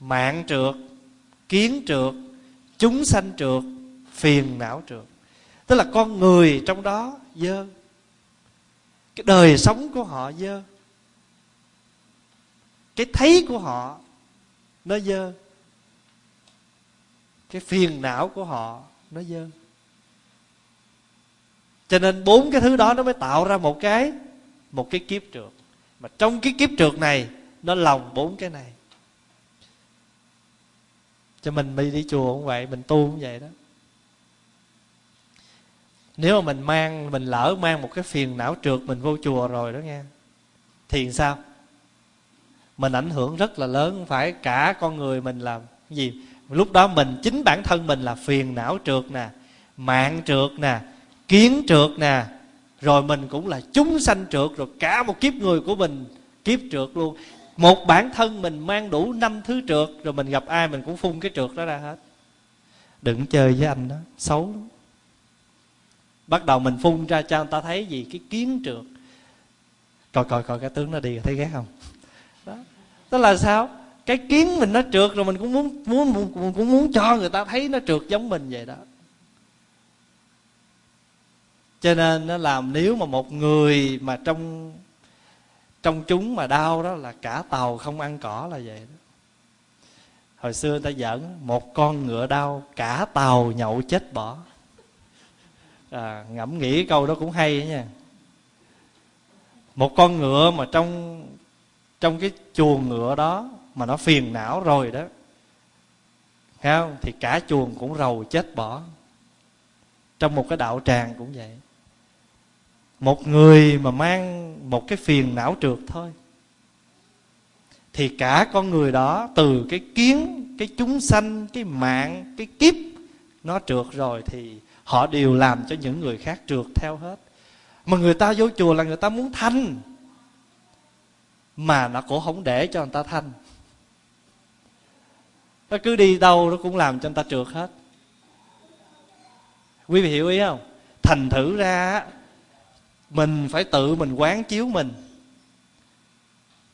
Speaker 1: Mạng trượt, kiến trượt, chúng sanh trượt, phiền não trượt. Tức là con người trong đó dơ. Cái đời sống của họ dơ. Cái thấy của họ, nó dơ. Cái phiền não của họ, nó dơ. Cho nên bốn cái thứ đó nó mới tạo ra một cái một cái kiếp trượt. Mà trong cái kiếp trượt này nó lòng bốn cái này. Cho mình đi đi chùa cũng vậy, mình tu cũng vậy đó. Nếu mà mình mang, mình lỡ mang một cái phiền não trượt mình vô chùa rồi đó nghe, thì sao? Mình ảnh hưởng rất là lớn phải cả con người mình làm gì. Lúc đó mình, chính bản thân mình là phiền não trượt nè, mạng trượt nè, kiến trượt nè, rồi mình cũng là chúng sanh trượt, rồi cả một kiếp người của mình kiếp trượt luôn một bản thân mình mang đủ năm thứ trượt, rồi mình gặp ai mình cũng phun cái trượt đó ra hết. Đừng chơi với anh đó, xấu lắm. Bắt đầu mình phun ra cho người ta thấy gì? Cái kiến trượt. Coi coi coi cái tướng nó đi, thấy ghét không? Đó. Tức là sao? Cái kiến mình nó trượt rồi mình cũng muốn muốn, cũng muốn cho người ta thấy nó trượt giống mình vậy đó. Cho nên nó làm nếu mà một người mà trong trong chúng mà đau đó là cả tàu không ăn cỏ là vậy đó. Hồi xưa người ta giỡn một con ngựa đau cả tàu nhậu chết bỏ. À, ngẫm nghĩ câu đó cũng hay nha. Một con ngựa mà trong trong cái chuồng ngựa đó mà nó phiền não rồi đó Thấy không? thì cả chuồng cũng rầu chết bỏ. Trong một cái đạo tràng cũng vậy một người mà mang một cái phiền não trượt thôi. Thì cả con người đó, từ cái kiến, cái chúng sanh, cái mạng, cái kiếp, nó trượt rồi thì họ đều làm cho những người khác trượt theo hết. Mà người ta vô chùa là người ta muốn thanh. Mà nó cũng không để cho người ta thanh. Nó cứ đi đâu nó cũng làm cho người ta trượt hết. Quý vị hiểu ý không? Thành thử ra mình phải tự mình quán chiếu mình.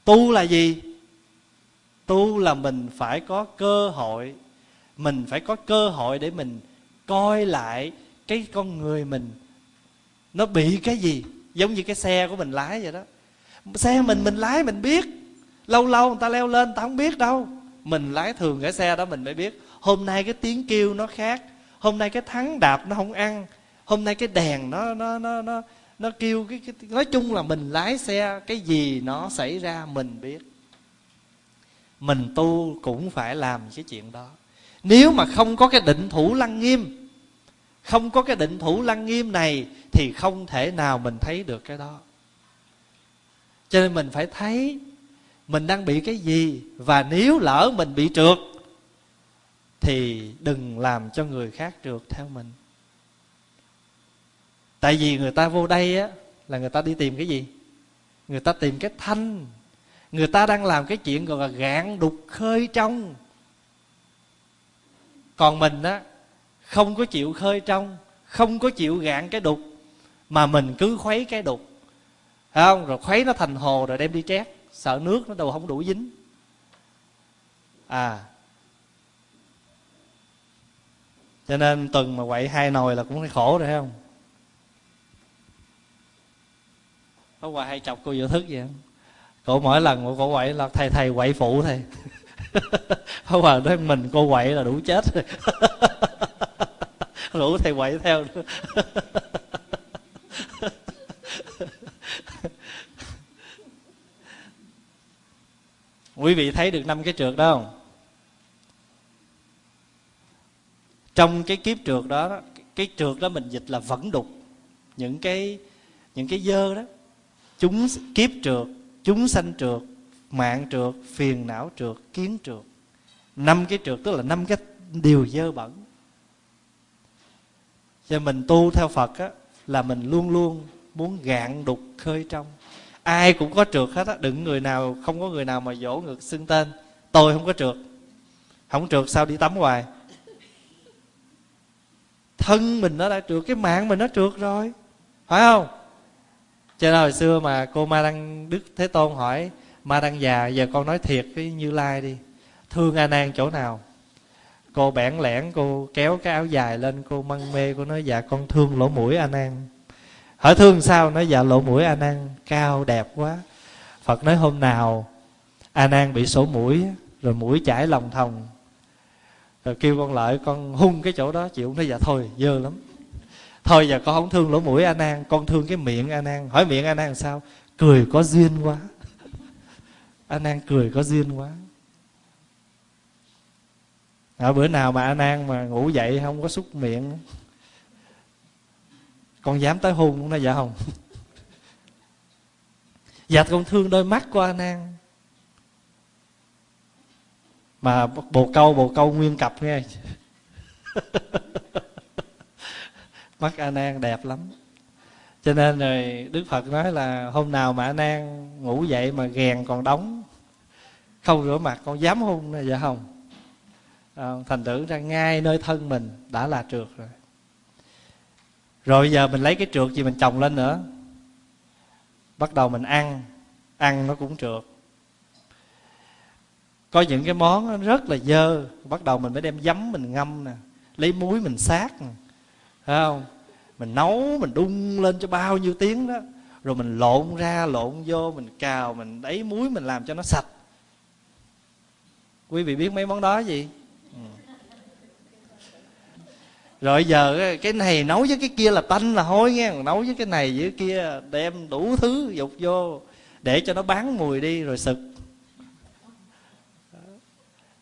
Speaker 1: Tu là gì? Tu là mình phải có cơ hội, mình phải có cơ hội để mình coi lại cái con người mình. Nó bị cái gì? Giống như cái xe của mình lái vậy đó. Xe mình mình lái mình biết. Lâu lâu người ta leo lên, người ta không biết đâu. Mình lái thường cái xe đó mình mới biết. Hôm nay cái tiếng kêu nó khác. Hôm nay cái thắng đạp nó không ăn. Hôm nay cái đèn nó nó nó nó nó kêu cái, cái nói chung là mình lái xe cái gì nó xảy ra mình biết. Mình tu cũng phải làm cái chuyện đó. Nếu mà không có cái định thủ lăng nghiêm không có cái định thủ lăng nghiêm này thì không thể nào mình thấy được cái đó. Cho nên mình phải thấy mình đang bị cái gì và nếu lỡ mình bị trượt thì đừng làm cho người khác trượt theo mình tại vì người ta vô đây á, là người ta đi tìm cái gì? Người ta tìm cái thanh. Người ta đang làm cái chuyện gọi là gạn đục khơi trong. Còn mình á, không có chịu khơi trong, không có chịu gạn cái đục, mà mình cứ khuấy cái đục. Phải không? Rồi khuấy nó thành hồ rồi đem đi trét. Sợ nước nó đâu không đủ dính. À. Cho nên tuần mà quậy hai nồi là cũng thấy khổ rồi, thấy không? Có qua hay chọc cô vô thức vậy cổ mỗi lần cô quậy là thầy thầy quậy phụ thầy. Có qua nói mình cô quậy là đủ chết rồi. Đủ thầy quậy theo nữa. Quý vị thấy được năm cái trượt đó không? Trong cái kiếp trượt đó, cái trượt đó mình dịch là vẫn đục. Những cái những cái dơ đó chúng kiếp trượt, chúng sanh trượt, mạng trượt, phiền não trượt, kiến trượt. Năm cái trượt tức là năm cái điều dơ bẩn. Cho mình tu theo phật á, là mình luôn luôn muốn gạn đục khơi trong. Ai cũng có trượt hết á, đừng người nào, không có người nào mà dỗ ngược xưng tên. Tôi không có trượt. Không trượt sao đi tắm hoài? Thân mình nó đã trượt, cái mạng mình nó trượt rồi. Phải không? Cho nên hồi xưa mà cô ma đăng đức thế tôn hỏi, ma đăng già, giờ con nói thiệt với như lai đi. Thương a nan chỗ nào? Cô bẽn lẽn cô kéo cái áo dài lên, cô măng mê, cô nói dạ con thương lỗ mũi a nan hỏi thương sao? Nói dạ lỗ mũi a nan cao, đẹp quá. Phật nói, hôm nào a nan bị sổ mũi, rồi mũi chảy lòng thòng, rồi kêu con lợi con hung cái chỗ đó. Chịu nói dạ thôi, dơ lắm thôi giờ con không thương lỗ mũi a nan con thương cái miệng a nan hỏi miệng a nan làm sao? Cười có duyên quá. A nan cười có duyên quá. Ở bữa nào mà a nan mà ngủ dậy không có xúc miệng, con dám tới hôn cũng nói dạ không? Dạ con thương đôi mắt của a nan mà bồ câu bồ câu nguyên cặp nghe. mắt a nan đẹp lắm. Cho nên rồi đức phật nói là hôm nào mà a nan ngủ dậy mà ghèn còn đóng không rửa mặt con dám hôn dạ không? À, thành thử ra ngay nơi thân mình đã là trượt rồi. Rồi giờ mình lấy cái trượt gì mình trồng lên nữa. Bắt đầu mình ăn ăn nó cũng trượt. Có những cái món rất là dơ bắt đầu mình mới đem giấm mình ngâm nè lấy muối mình sát nè. Thấy không? Mình nấu, mình đun lên cho bao nhiêu tiếng đó. Rồi mình lộn ra, lộn vô, mình cào, mình đáy muối, mình làm cho nó sạch. Quý vị biết mấy món đó gì? Ừ. rồi giờ cái này nấu với cái kia là tanh là hôi nghe. Nấu với cái này với cái kia đem đủ thứ dục vô, để cho nó bán mùi đi rồi sực.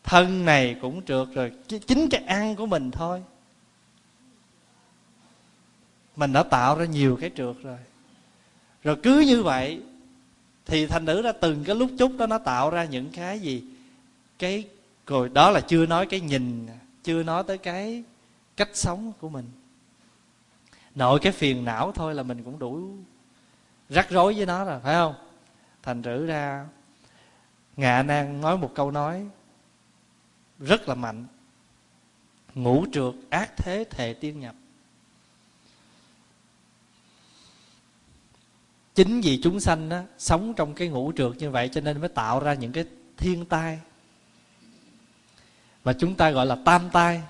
Speaker 1: Thân này cũng trượt rồi, chính cái ăn của mình thôi mình đã tạo ra nhiều cái trượt rồi. Rồi cứ như vậy, thì thành nữ ra từng cái lúc chút đó nó tạo ra những cái gì? Cái rồi đó là chưa nói cái nhìn, chưa nói tới cái cách sống của mình. Nội cái phiền não thôi là mình cũng đủ rắc rối với nó rồi, phải không? Thành rữ ra ngạ nan nói một câu nói rất là mạnh. Ngũ trượt ác thế thề tiên nhập. Chính vì chúng sanh đó, sống trong cái ngũ trượt như vậy cho nên mới tạo ra những cái thiên tai. Mà chúng ta gọi là tam tai.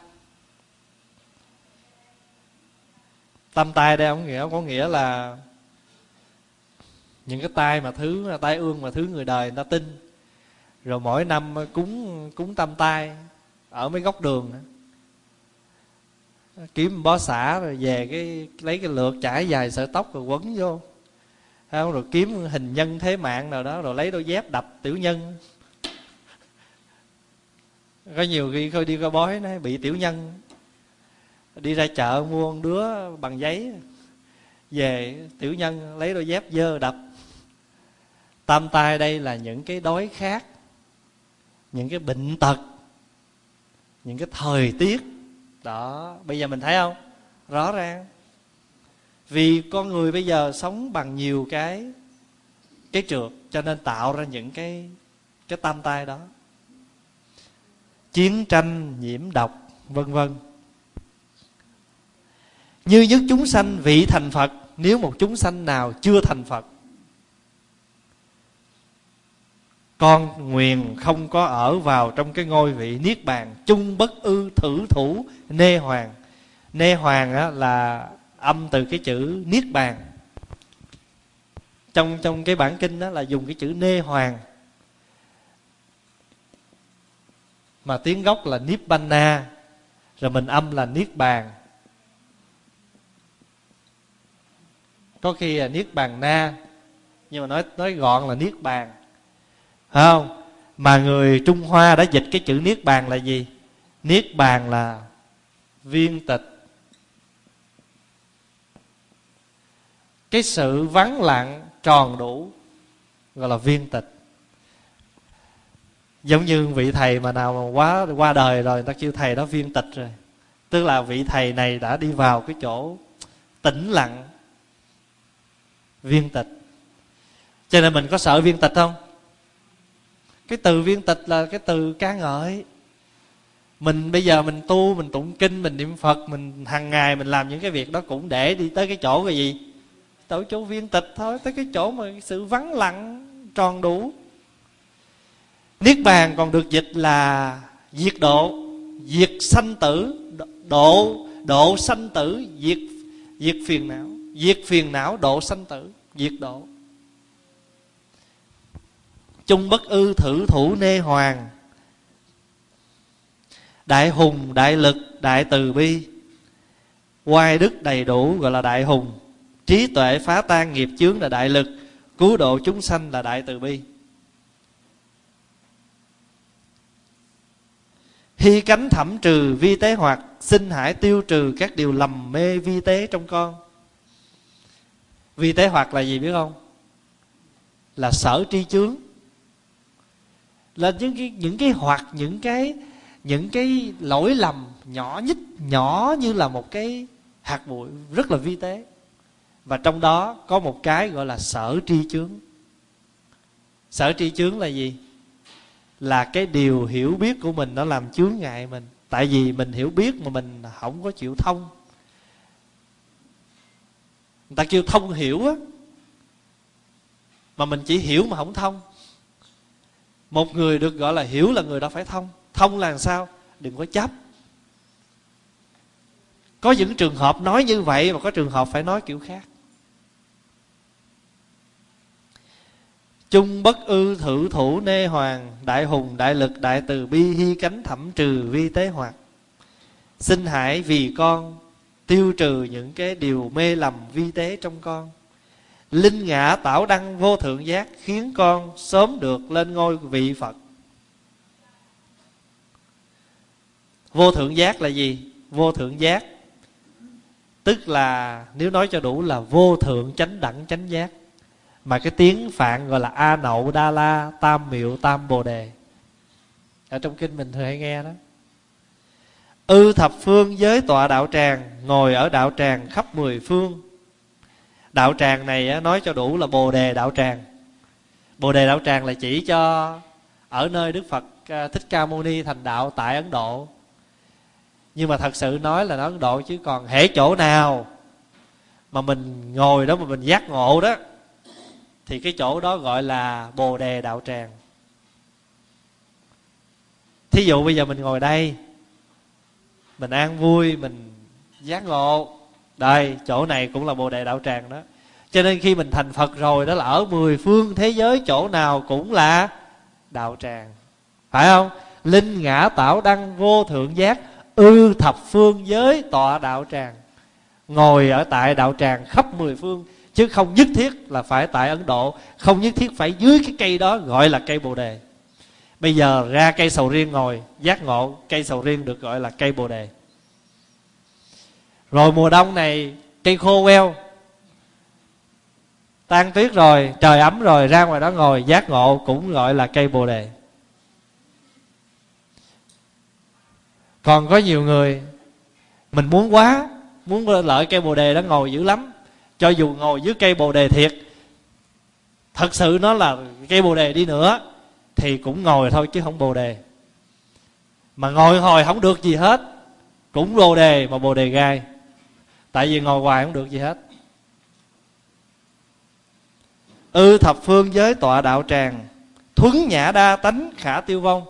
Speaker 1: Tam tai đây không nghĩa có nghĩa là những cái tai mà thứ tai ương mà thứ người đời người ta tin. Rồi mỗi năm cúng cúng tam tai ở mấy góc đường kiếm bó xả rồi về cái lấy cái lượt trải dài sợi tóc rồi quấn vô không, rồi kiếm hình nhân thế mạng nào đó, rồi lấy đôi dép đập tiểu nhân. Có nhiều khi khơi đi coi bói, nó bị tiểu nhân. Đi ra chợ mua một đứa bằng giấy. Về, tiểu nhân lấy đôi dép dơ đập. Tam tai đây là những cái đói khát, những cái bệnh tật, những cái thời tiết. Đó, bây giờ mình thấy không? Rõ ràng vì con người bây giờ sống bằng nhiều cái cái trượt cho nên tạo ra những cái cái tam tai đó. Chiến tranh nhiễm độc vân vân. Như nhất chúng sanh vị thành phật nếu một chúng sanh nào chưa thành phật con nguyền không có ở vào trong cái ngôi vị niết bàn chung bất ư thử thủ nê hoàng. Nê hoàng á, là âm từ cái chữ niết bàn. Trong trong cái bản kinh đó là dùng cái chữ nê hoàng. Mà tiếng gốc là niết bàn na, rồi mình âm là niết bàn. Có khi là niết bàn na, nhưng mà nói nói gọn là niết bàn. Phải không? Mà người trung hoa đã dịch cái chữ niết bàn là gì? Niết bàn là viên tịch. Cái sự vắng lặng tròn đủ, gọi là viên tịch. Giống như vị thầy mà nào mà quá, qua đời rồi, người ta kêu thầy đó viên tịch rồi. Tức là vị thầy này đã đi vào cái chỗ tĩnh lặng, viên tịch. Cho nên mình có sợ viên tịch không? Cái từ viên tịch là cái từ ca ngợi. Mình bây giờ mình tu, mình tụng kinh, mình niệm phật, mình hàng ngày mình làm những cái việc đó cũng để đi tới cái chỗ cái gì? Tới chỗ viên tịch thôi, tới cái chỗ mà sự vắng lặng tròn đủ. Niết bàn còn được dịch là diệt độ, diệt sanh tử độ độ sanh tử, diệt diệt phiền não, diệt phiền não, độ sanh tử, diệt độ. Chung bất ư thử thủ nê hoàng. Đại hùng, đại lực, đại từ bi. Oai đức đầy đủ gọi là đại hùng trí tuệ phá tan nghiệp chướng là đại lực, cứu độ chúng sanh là đại từ bi. Hy cánh thẩm trừ vi tế hoặc, xin hãy tiêu trừ các điều lầm mê vi tế trong con. Vi tế hoặc là gì biết không? Là sở tri chướng. Là những cái những cái hoặc, những cái những cái lỗi lầm nhỏ nhất, nhỏ như là một cái hạt bụi rất là vi tế và trong đó có một cái gọi là sở tri chướng. Sở tri chướng là gì? Là cái điều hiểu biết của mình nó làm chướng ngại mình. Tại vì mình hiểu biết mà mình không có chịu thông. Người ta kêu thông hiểu á. Mà mình chỉ hiểu mà không thông. Một người được gọi là hiểu là người đó phải thông. Thông là làm sao? Đừng có chấp. Có những trường hợp nói như vậy mà có trường hợp phải nói kiểu khác. Chung bất ư thử thủ nê hoàng, đại hùng, đại lực, đại từ, bi hy cánh thẩm trừ vi tế hoạt. Xin hãy vì con tiêu trừ những cái điều mê lầm vi tế trong con. Linh ngã tảo đăng vô thượng giác khiến con sớm được lên ngôi vị phật. Vô thượng giác là gì? Vô thượng giác tức là, nếu nói cho đủ là vô thượng chánh đẳng chánh giác mà cái tiếng phạn gọi là a nậu đa la, tam miệu, tam bồ đề. Ở trong kinh mình thường hay nghe đó. Ư thập phương giới tọa đạo tràng, ngồi ở đạo tràng khắp mười phương. Đạo tràng này nói cho đủ là bồ đề đạo tràng. Bồ đề đạo tràng là chỉ cho ở nơi đức phật à, thích ca mâu ni thành đạo tại ấn độ. Nhưng mà thật sự nói là nó ấn độ chứ còn hễ chỗ nào mà mình ngồi đó mà mình giác ngộ đó thì cái chỗ đó gọi là bồ đề đạo tràng. Thí dụ bây giờ mình ngồi đây, mình an vui, mình giác ngộ. Đây, chỗ này cũng là bồ đề đạo tràng đó. Cho nên khi mình thành phật rồi, đó là ở mười phương thế giới, chỗ nào cũng là đạo tràng. Phải không? Linh ngã tạo đăng vô thượng giác, ư thập phương giới tọa đạo tràng. Ngồi ở tại đạo tràng khắp mười phương chứ không nhất thiết là phải tại ấn độ, không nhất thiết phải dưới cái cây đó gọi là cây bồ đề. Bây giờ ra cây sầu riêng ngồi, giác ngộ, cây sầu riêng được gọi là cây bồ đề. Rồi mùa đông này, cây khô queo, tan tuyết rồi, trời ấm rồi, ra ngoài đó ngồi, giác ngộ cũng gọi là cây bồ đề. Còn có nhiều người, mình muốn quá, muốn lợi cây bồ đề đó ngồi dữ lắm cho dù ngồi dưới cây bồ đề thiệt, thật sự nó là cây bồ đề đi nữa, thì cũng ngồi thôi chứ không bồ đề. Mà ngồi hồi không được gì hết, cũng bồ đề mà bồ đề gai. Tại vì ngồi hoài không được gì hết. Ư thập phương giới tọa đạo tràng, thuấn nhã đa tánh khả tiêu vong.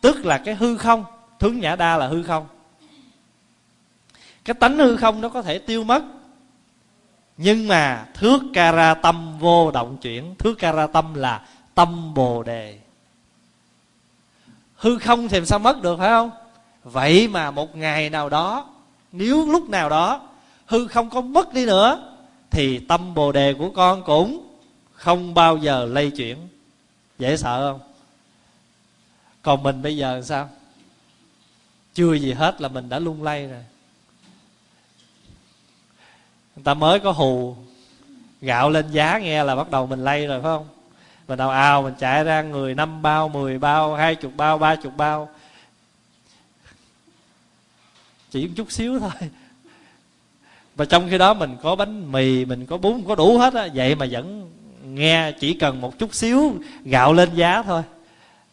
Speaker 1: Tức là cái hư không, thuấn nhã đa là hư không. Cái tánh hư không nó có thể tiêu mất nhưng mà thước ca ra tâm vô động chuyển. Thước ca ra tâm là tâm bồ đề. Hư không thì sao mất được, phải không? Vậy mà một ngày nào đó, nếu lúc nào đó hư không có mất đi nữa, thì tâm bồ đề của con cũng không bao giờ lây chuyển. Dễ sợ không? Còn mình bây giờ sao? Chưa gì hết là mình đã lung lay rồi người ta mới có hù gạo lên giá nghe là bắt đầu mình lay rồi, phải không? Mình đào ào mình chạy ra người năm bao, mười bao, hai chục bao, ba chục bao. Chỉ một chút xíu thôi. Và trong khi đó mình có bánh mì, mình có bún, có đủ hết á. Vậy mà vẫn nghe chỉ cần một chút xíu gạo lên giá thôi.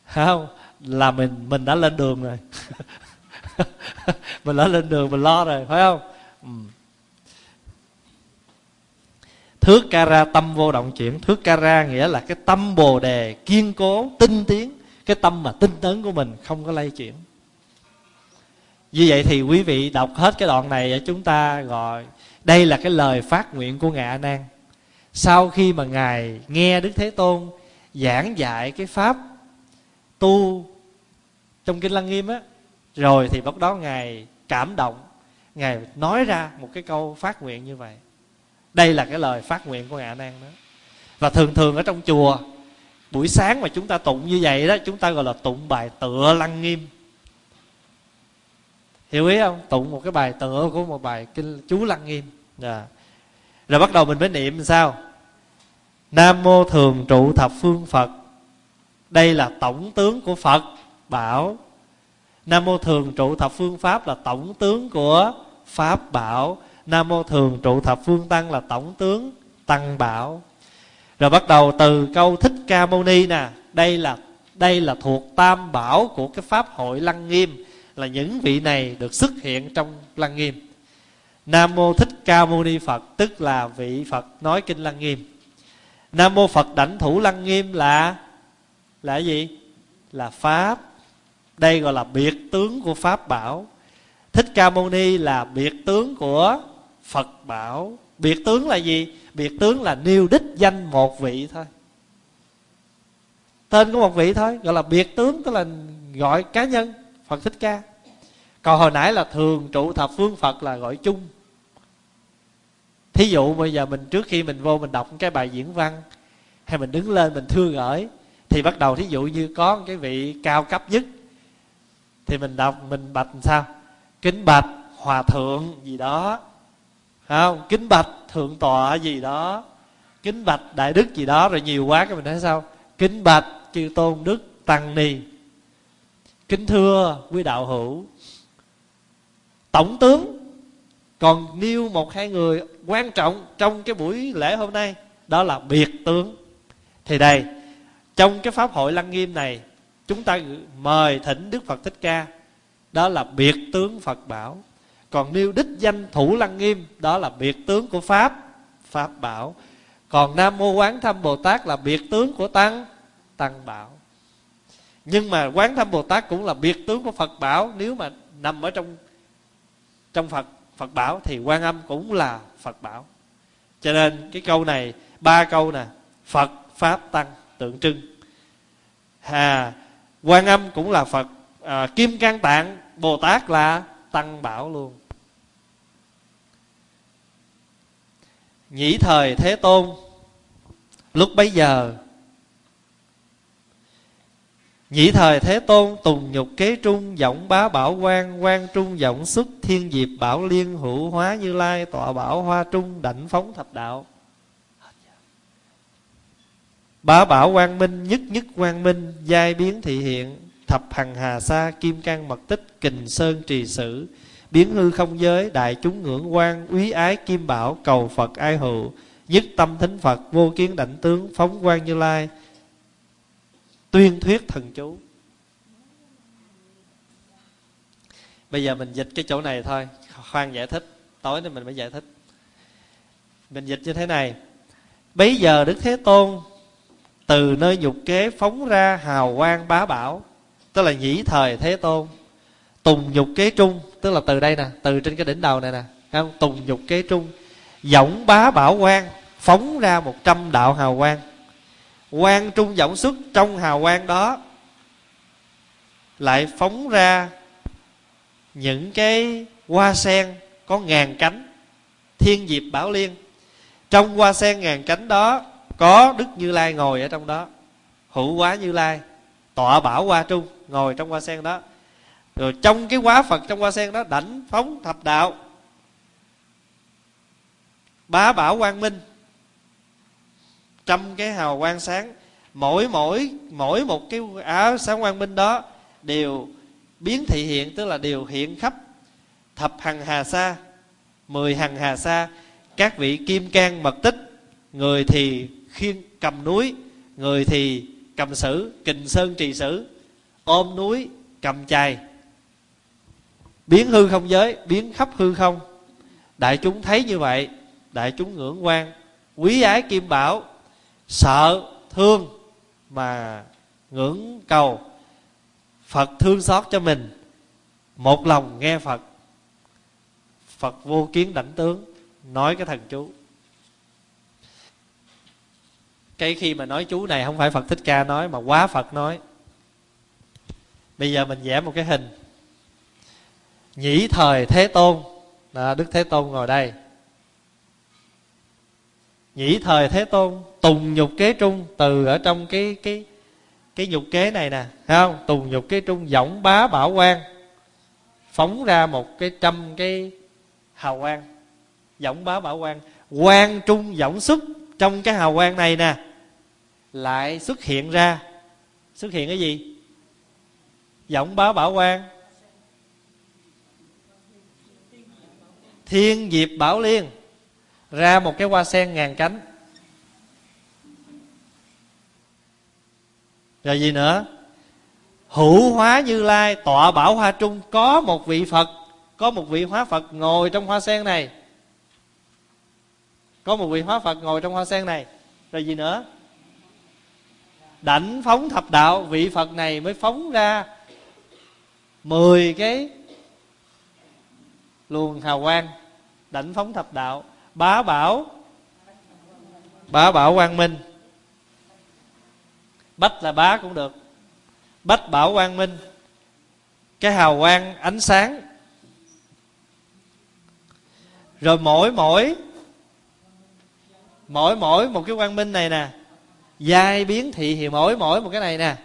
Speaker 1: Không? Là mình mình đã lên đường rồi. Mình đã lên đường, mình lo rồi, phải không? Ừ thước ca ra tâm vô động chuyển. Thước ca ra nghĩa là cái tâm bồ đề kiên cố, tinh tiến. Cái tâm mà tinh tấn của mình không có lay chuyển. Như vậy thì quý vị đọc hết cái đoạn này, chúng ta gọi, đây là cái lời phát nguyện của ngài a nan. Sau khi mà ngài nghe đức thế tôn giảng dạy cái pháp tu trong kinh lăng nghiêm á, rồi thì lúc đó ngài cảm động. Ngài nói ra một cái câu phát nguyện như vậy đây là cái lời phát nguyện của ngài a nan đó. Và thường thường ở trong chùa, buổi sáng mà chúng ta tụng như vậy đó, chúng ta gọi là tụng bài tựa lăng nghiêm. Hiểu ý không? Tụng một cái bài tựa của một bài kinh chú lăng nghiêm. Yeah. Rồi bắt đầu mình mới niệm sao? Nam mô thường trụ thập phương phật. Đây là tổng tướng của phật. Bảo, nam mô thường trụ thập phương pháp là tổng tướng của pháp bảo nam mô thường trụ thập phương tăng là tổng tướng tăng bảo. Rồi bắt đầu từ câu thích ca mâu ni nè. Đây là đây là thuộc tam bảo của cái pháp hội lăng nghiêm, là những vị này được xuất hiện trong lăng nghiêm. Nam mô thích ca mâu ni phật, tức là vị phật nói kinh lăng nghiêm. Nam mô phật đảnh thủ lăng nghiêm là là gì? Là pháp. Đây gọi là biệt tướng của pháp bảo. Thích ca mâu ni là biệt tướng của phật bảo, biệt tướng là gì? Biệt tướng là nêu đích danh một vị thôi. Tên của một vị thôi, gọi là biệt tướng, tức là gọi cá nhân, phật thích ca. Còn hồi nãy là thường trụ thập phương phật là gọi chung. Thí dụ bây giờ mình trước khi mình vô mình đọc cái bài diễn văn, hay mình đứng lên mình thưa gửi, thì bắt đầu thí dụ như có cái vị cao cấp nhất, thì mình đọc, mình bạch làm sao? Kính bạch, hòa thượng, gì đó không, kính bạch, thượng tọa gì đó. Kính bạch đại đức gì đó, rồi nhiều quá cái mình thấy sao? Kính bạch chư tôn đức tăng ni. Kính thưa quý đạo hữu, tổng tướng, còn nêu một hai người quan trọng trong cái buổi lễ hôm nay, đó là biệt tướng. Thì đây, trong cái pháp hội lăng nghiêm này, chúng ta mời thỉnh đức phật thích ca, đó là biệt tướng phật bảo còn nêu đích danh thủ lăng nghiêm đó là biệt tướng của pháp. Pháp bảo còn nam mô quán thâm bồ tát là biệt tướng của tăng. Tăng bảo nhưng mà quán thâm bồ tát cũng là biệt tướng của phật bảo. Nếu mà nằm ở trong trong phật phật bảo thì quan âm cũng là phật bảo. Cho nên cái câu này ba câu nè phật pháp tăng tượng trưng. Hà quan âm cũng là phật à, kim cang tạng bồ tát là tăng bảo luôn. Nhĩ thời thế tôn, lúc bấy giờ. Nhĩ thời Thế Tôn tùng nhục kế trung, Giọng bá bảo quan quan trung giọng xuất, Thiên diệp bảo liên, hữu hóa như lai, Tọa bảo hoa trung, đảnh phóng thập đạo. Bá bảo quang minh, nhất nhất quang minh, Giai biến thị hiện, Thập hằng hà sa, kim cang mật tích, Kình sơn trì sử. Biến hư không giới, đại chúng ngưỡng quan Úy ái kim bảo, cầu Phật ai hữu Nhất tâm thính Phật, vô kiến đảnh tướng, Phóng quang như lai. Tuyên thuyết thần chú. Bây giờ mình dịch cái chỗ này thôi. Khoan giải thích, tối nên mình mới giải thích. Mình dịch như thế này. Bấy giờ đức thế tôn từ nơi nhục kế phóng ra hào quang bá bảo, tức là nhĩ thời thế tôn tùng nhục kế trung, tức là từ đây nè, từ trên cái đỉnh đầu này nè không? Tùng nhục kế trung, giọng bá bảo quang phóng ra một trăm đạo hào quang. Quang trung giọng xuất trong hào quang đó, lại phóng ra những cái hoa sen có ngàn cánh, thiên diệp bảo liên. Trong hoa sen ngàn cánh đó, có đức như lai ngồi ở trong đó, hữu quá như lai, tọa bảo hoa trung ngồi trong hoa sen đó rồi trong cái quá phật, trong hoa sen đó, đảnh phóng thập đạo. Bá bảo quang minh. Trăm cái hào quang sáng. Mỗi mỗi mỗi một cái áo sáng quang minh đó đều biến thị hiện, tức là đều hiện khắp thập hằng hà sa, mười hằng hà sa. Các vị kim cang, mật tích, người thì khiên cầm núi, người thì cầm sử, kình sơn trì sử, ôm núi cầm chài biến hư không giới, biến khắp hư không. Đại chúng thấy như vậy, đại chúng ngưỡng quan. Quý ái kim bảo, sợ, thương mà ngưỡng cầu. Phật thương xót cho mình, một lòng nghe phật. Phật vô kiến đảnh tướng, nói cái thần chú. Cái khi mà nói chú này không phải phật thích ca nói mà quá phật nói. Bây giờ mình vẽ một cái hình nhĩ thời thế tôn. Đó, đức thế tôn ngồi đây. Nhĩ thời thế tôn tùng nhục kế trung từ ở trong cái cái cái nhục kế này nè thấy không? Tùng nhục kế trung giọng bá bảo quan phóng ra một cái trăm cái hào quang. Giọng bá bảo quan quan trung giọng xuất trong cái hào quang này nè lại xuất hiện ra. Xuất hiện cái gì? Giọng bá bảo quan thiên diệp bảo liên. Ra một cái hoa sen ngàn cánh. Rồi gì nữa? Hữu hóa như lai, tọa bảo hoa trung, có một vị phật, có một vị hóa phật ngồi trong hoa sen này. Có một vị hóa phật ngồi trong hoa sen này. Rồi gì nữa? Đảnh phóng thập đạo, vị phật này mới phóng ra mười cái luồng hào quang đảnh phóng thập đạo. Bá bảo. Bá bảo quang minh. Bách là bá cũng được. Bách bảo quang minh. Cái hào quang ánh sáng. Rồi mỗi mỗi mỗi mỗi một cái quang minh này nè, giai biến thị hiện, mỗi mỗi một cái này nè,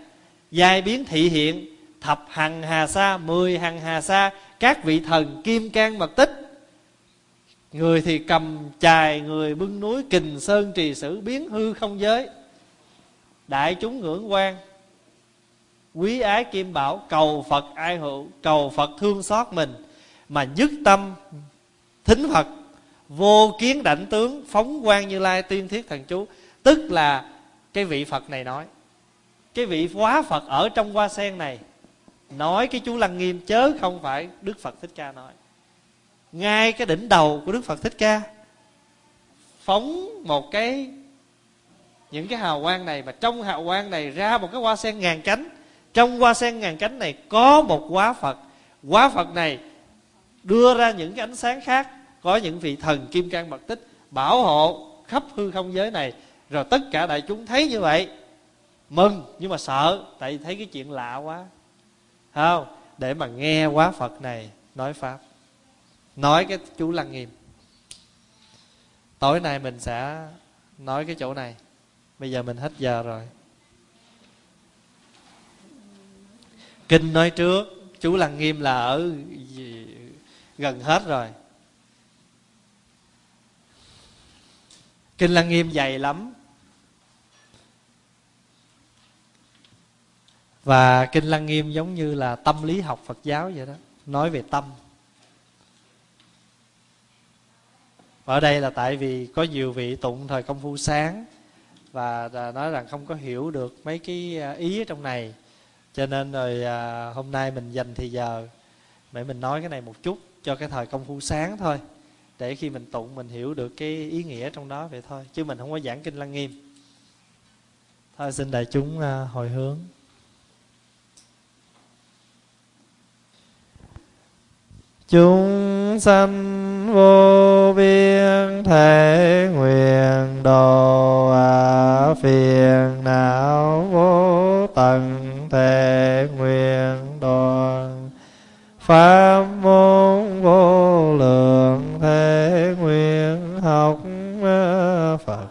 Speaker 1: giai biến thị hiện, thập hằng hà sa, mười hằng hà sa, các vị thần kim cang mật tích người thì cầm chài, người bưng núi kình sơn trì sử biến hư không giới. Đại chúng ngưỡng quan, quý ái kim bảo, cầu phật ai hữu, cầu phật thương xót mình. Mà nhất tâm thính phật, vô kiến đảnh tướng, phóng quan như lai tiên thiết thần chú. Tức là cái vị phật này nói, cái vị hóa phật ở trong hoa sen này, nói cái chú lăng nghiêm chớ không phải đức phật thích ca nói ngay cái đỉnh đầu của đức phật thích ca phóng một cái, những cái hào quang này mà trong hào quang này ra một cái hoa sen ngàn cánh. Trong hoa sen ngàn cánh này có một quá phật. Quá phật này đưa ra những cái ánh sáng khác, có những vị thần kim cang bậc tích bảo hộ khắp hư không giới này. Rồi tất cả đại chúng thấy như vậy. Mừng, nhưng mà sợ, tại thấy cái chuyện lạ quá. Không? Để mà nghe quá phật này nói pháp nói cái chú lăng nghiêm. Tối nay mình sẽ nói cái chỗ này. Bây giờ mình hết giờ rồi. Kinh nói trước, chú lăng nghiêm là ở gần hết rồi. Kinh lăng nghiêm dày lắm. Và kinh lăng nghiêm giống như là tâm lý học phật giáo vậy đó. Nói về tâm. Ở đây là tại vì có nhiều vị tụng thời công phu sáng và à, nói rằng không có hiểu được mấy cái à, ý ở trong này. Cho nên rồi à, hôm nay mình dành thì giờ để mình nói cái này một chút cho cái thời công phu sáng thôi. Để khi mình tụng mình hiểu được cái ý nghĩa trong đó vậy thôi chứ mình không có giảng kinh lăng nghiêm. Thôi xin đại chúng à, hồi hướng. Chúng sanh vô biên thể nguyện đồ à phiền não vô tận thể nguyện đoàn. Pháp môn vô lượng thể nguyện học phật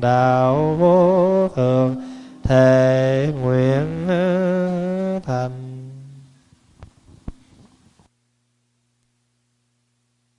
Speaker 1: đạo vô thường thể nguyện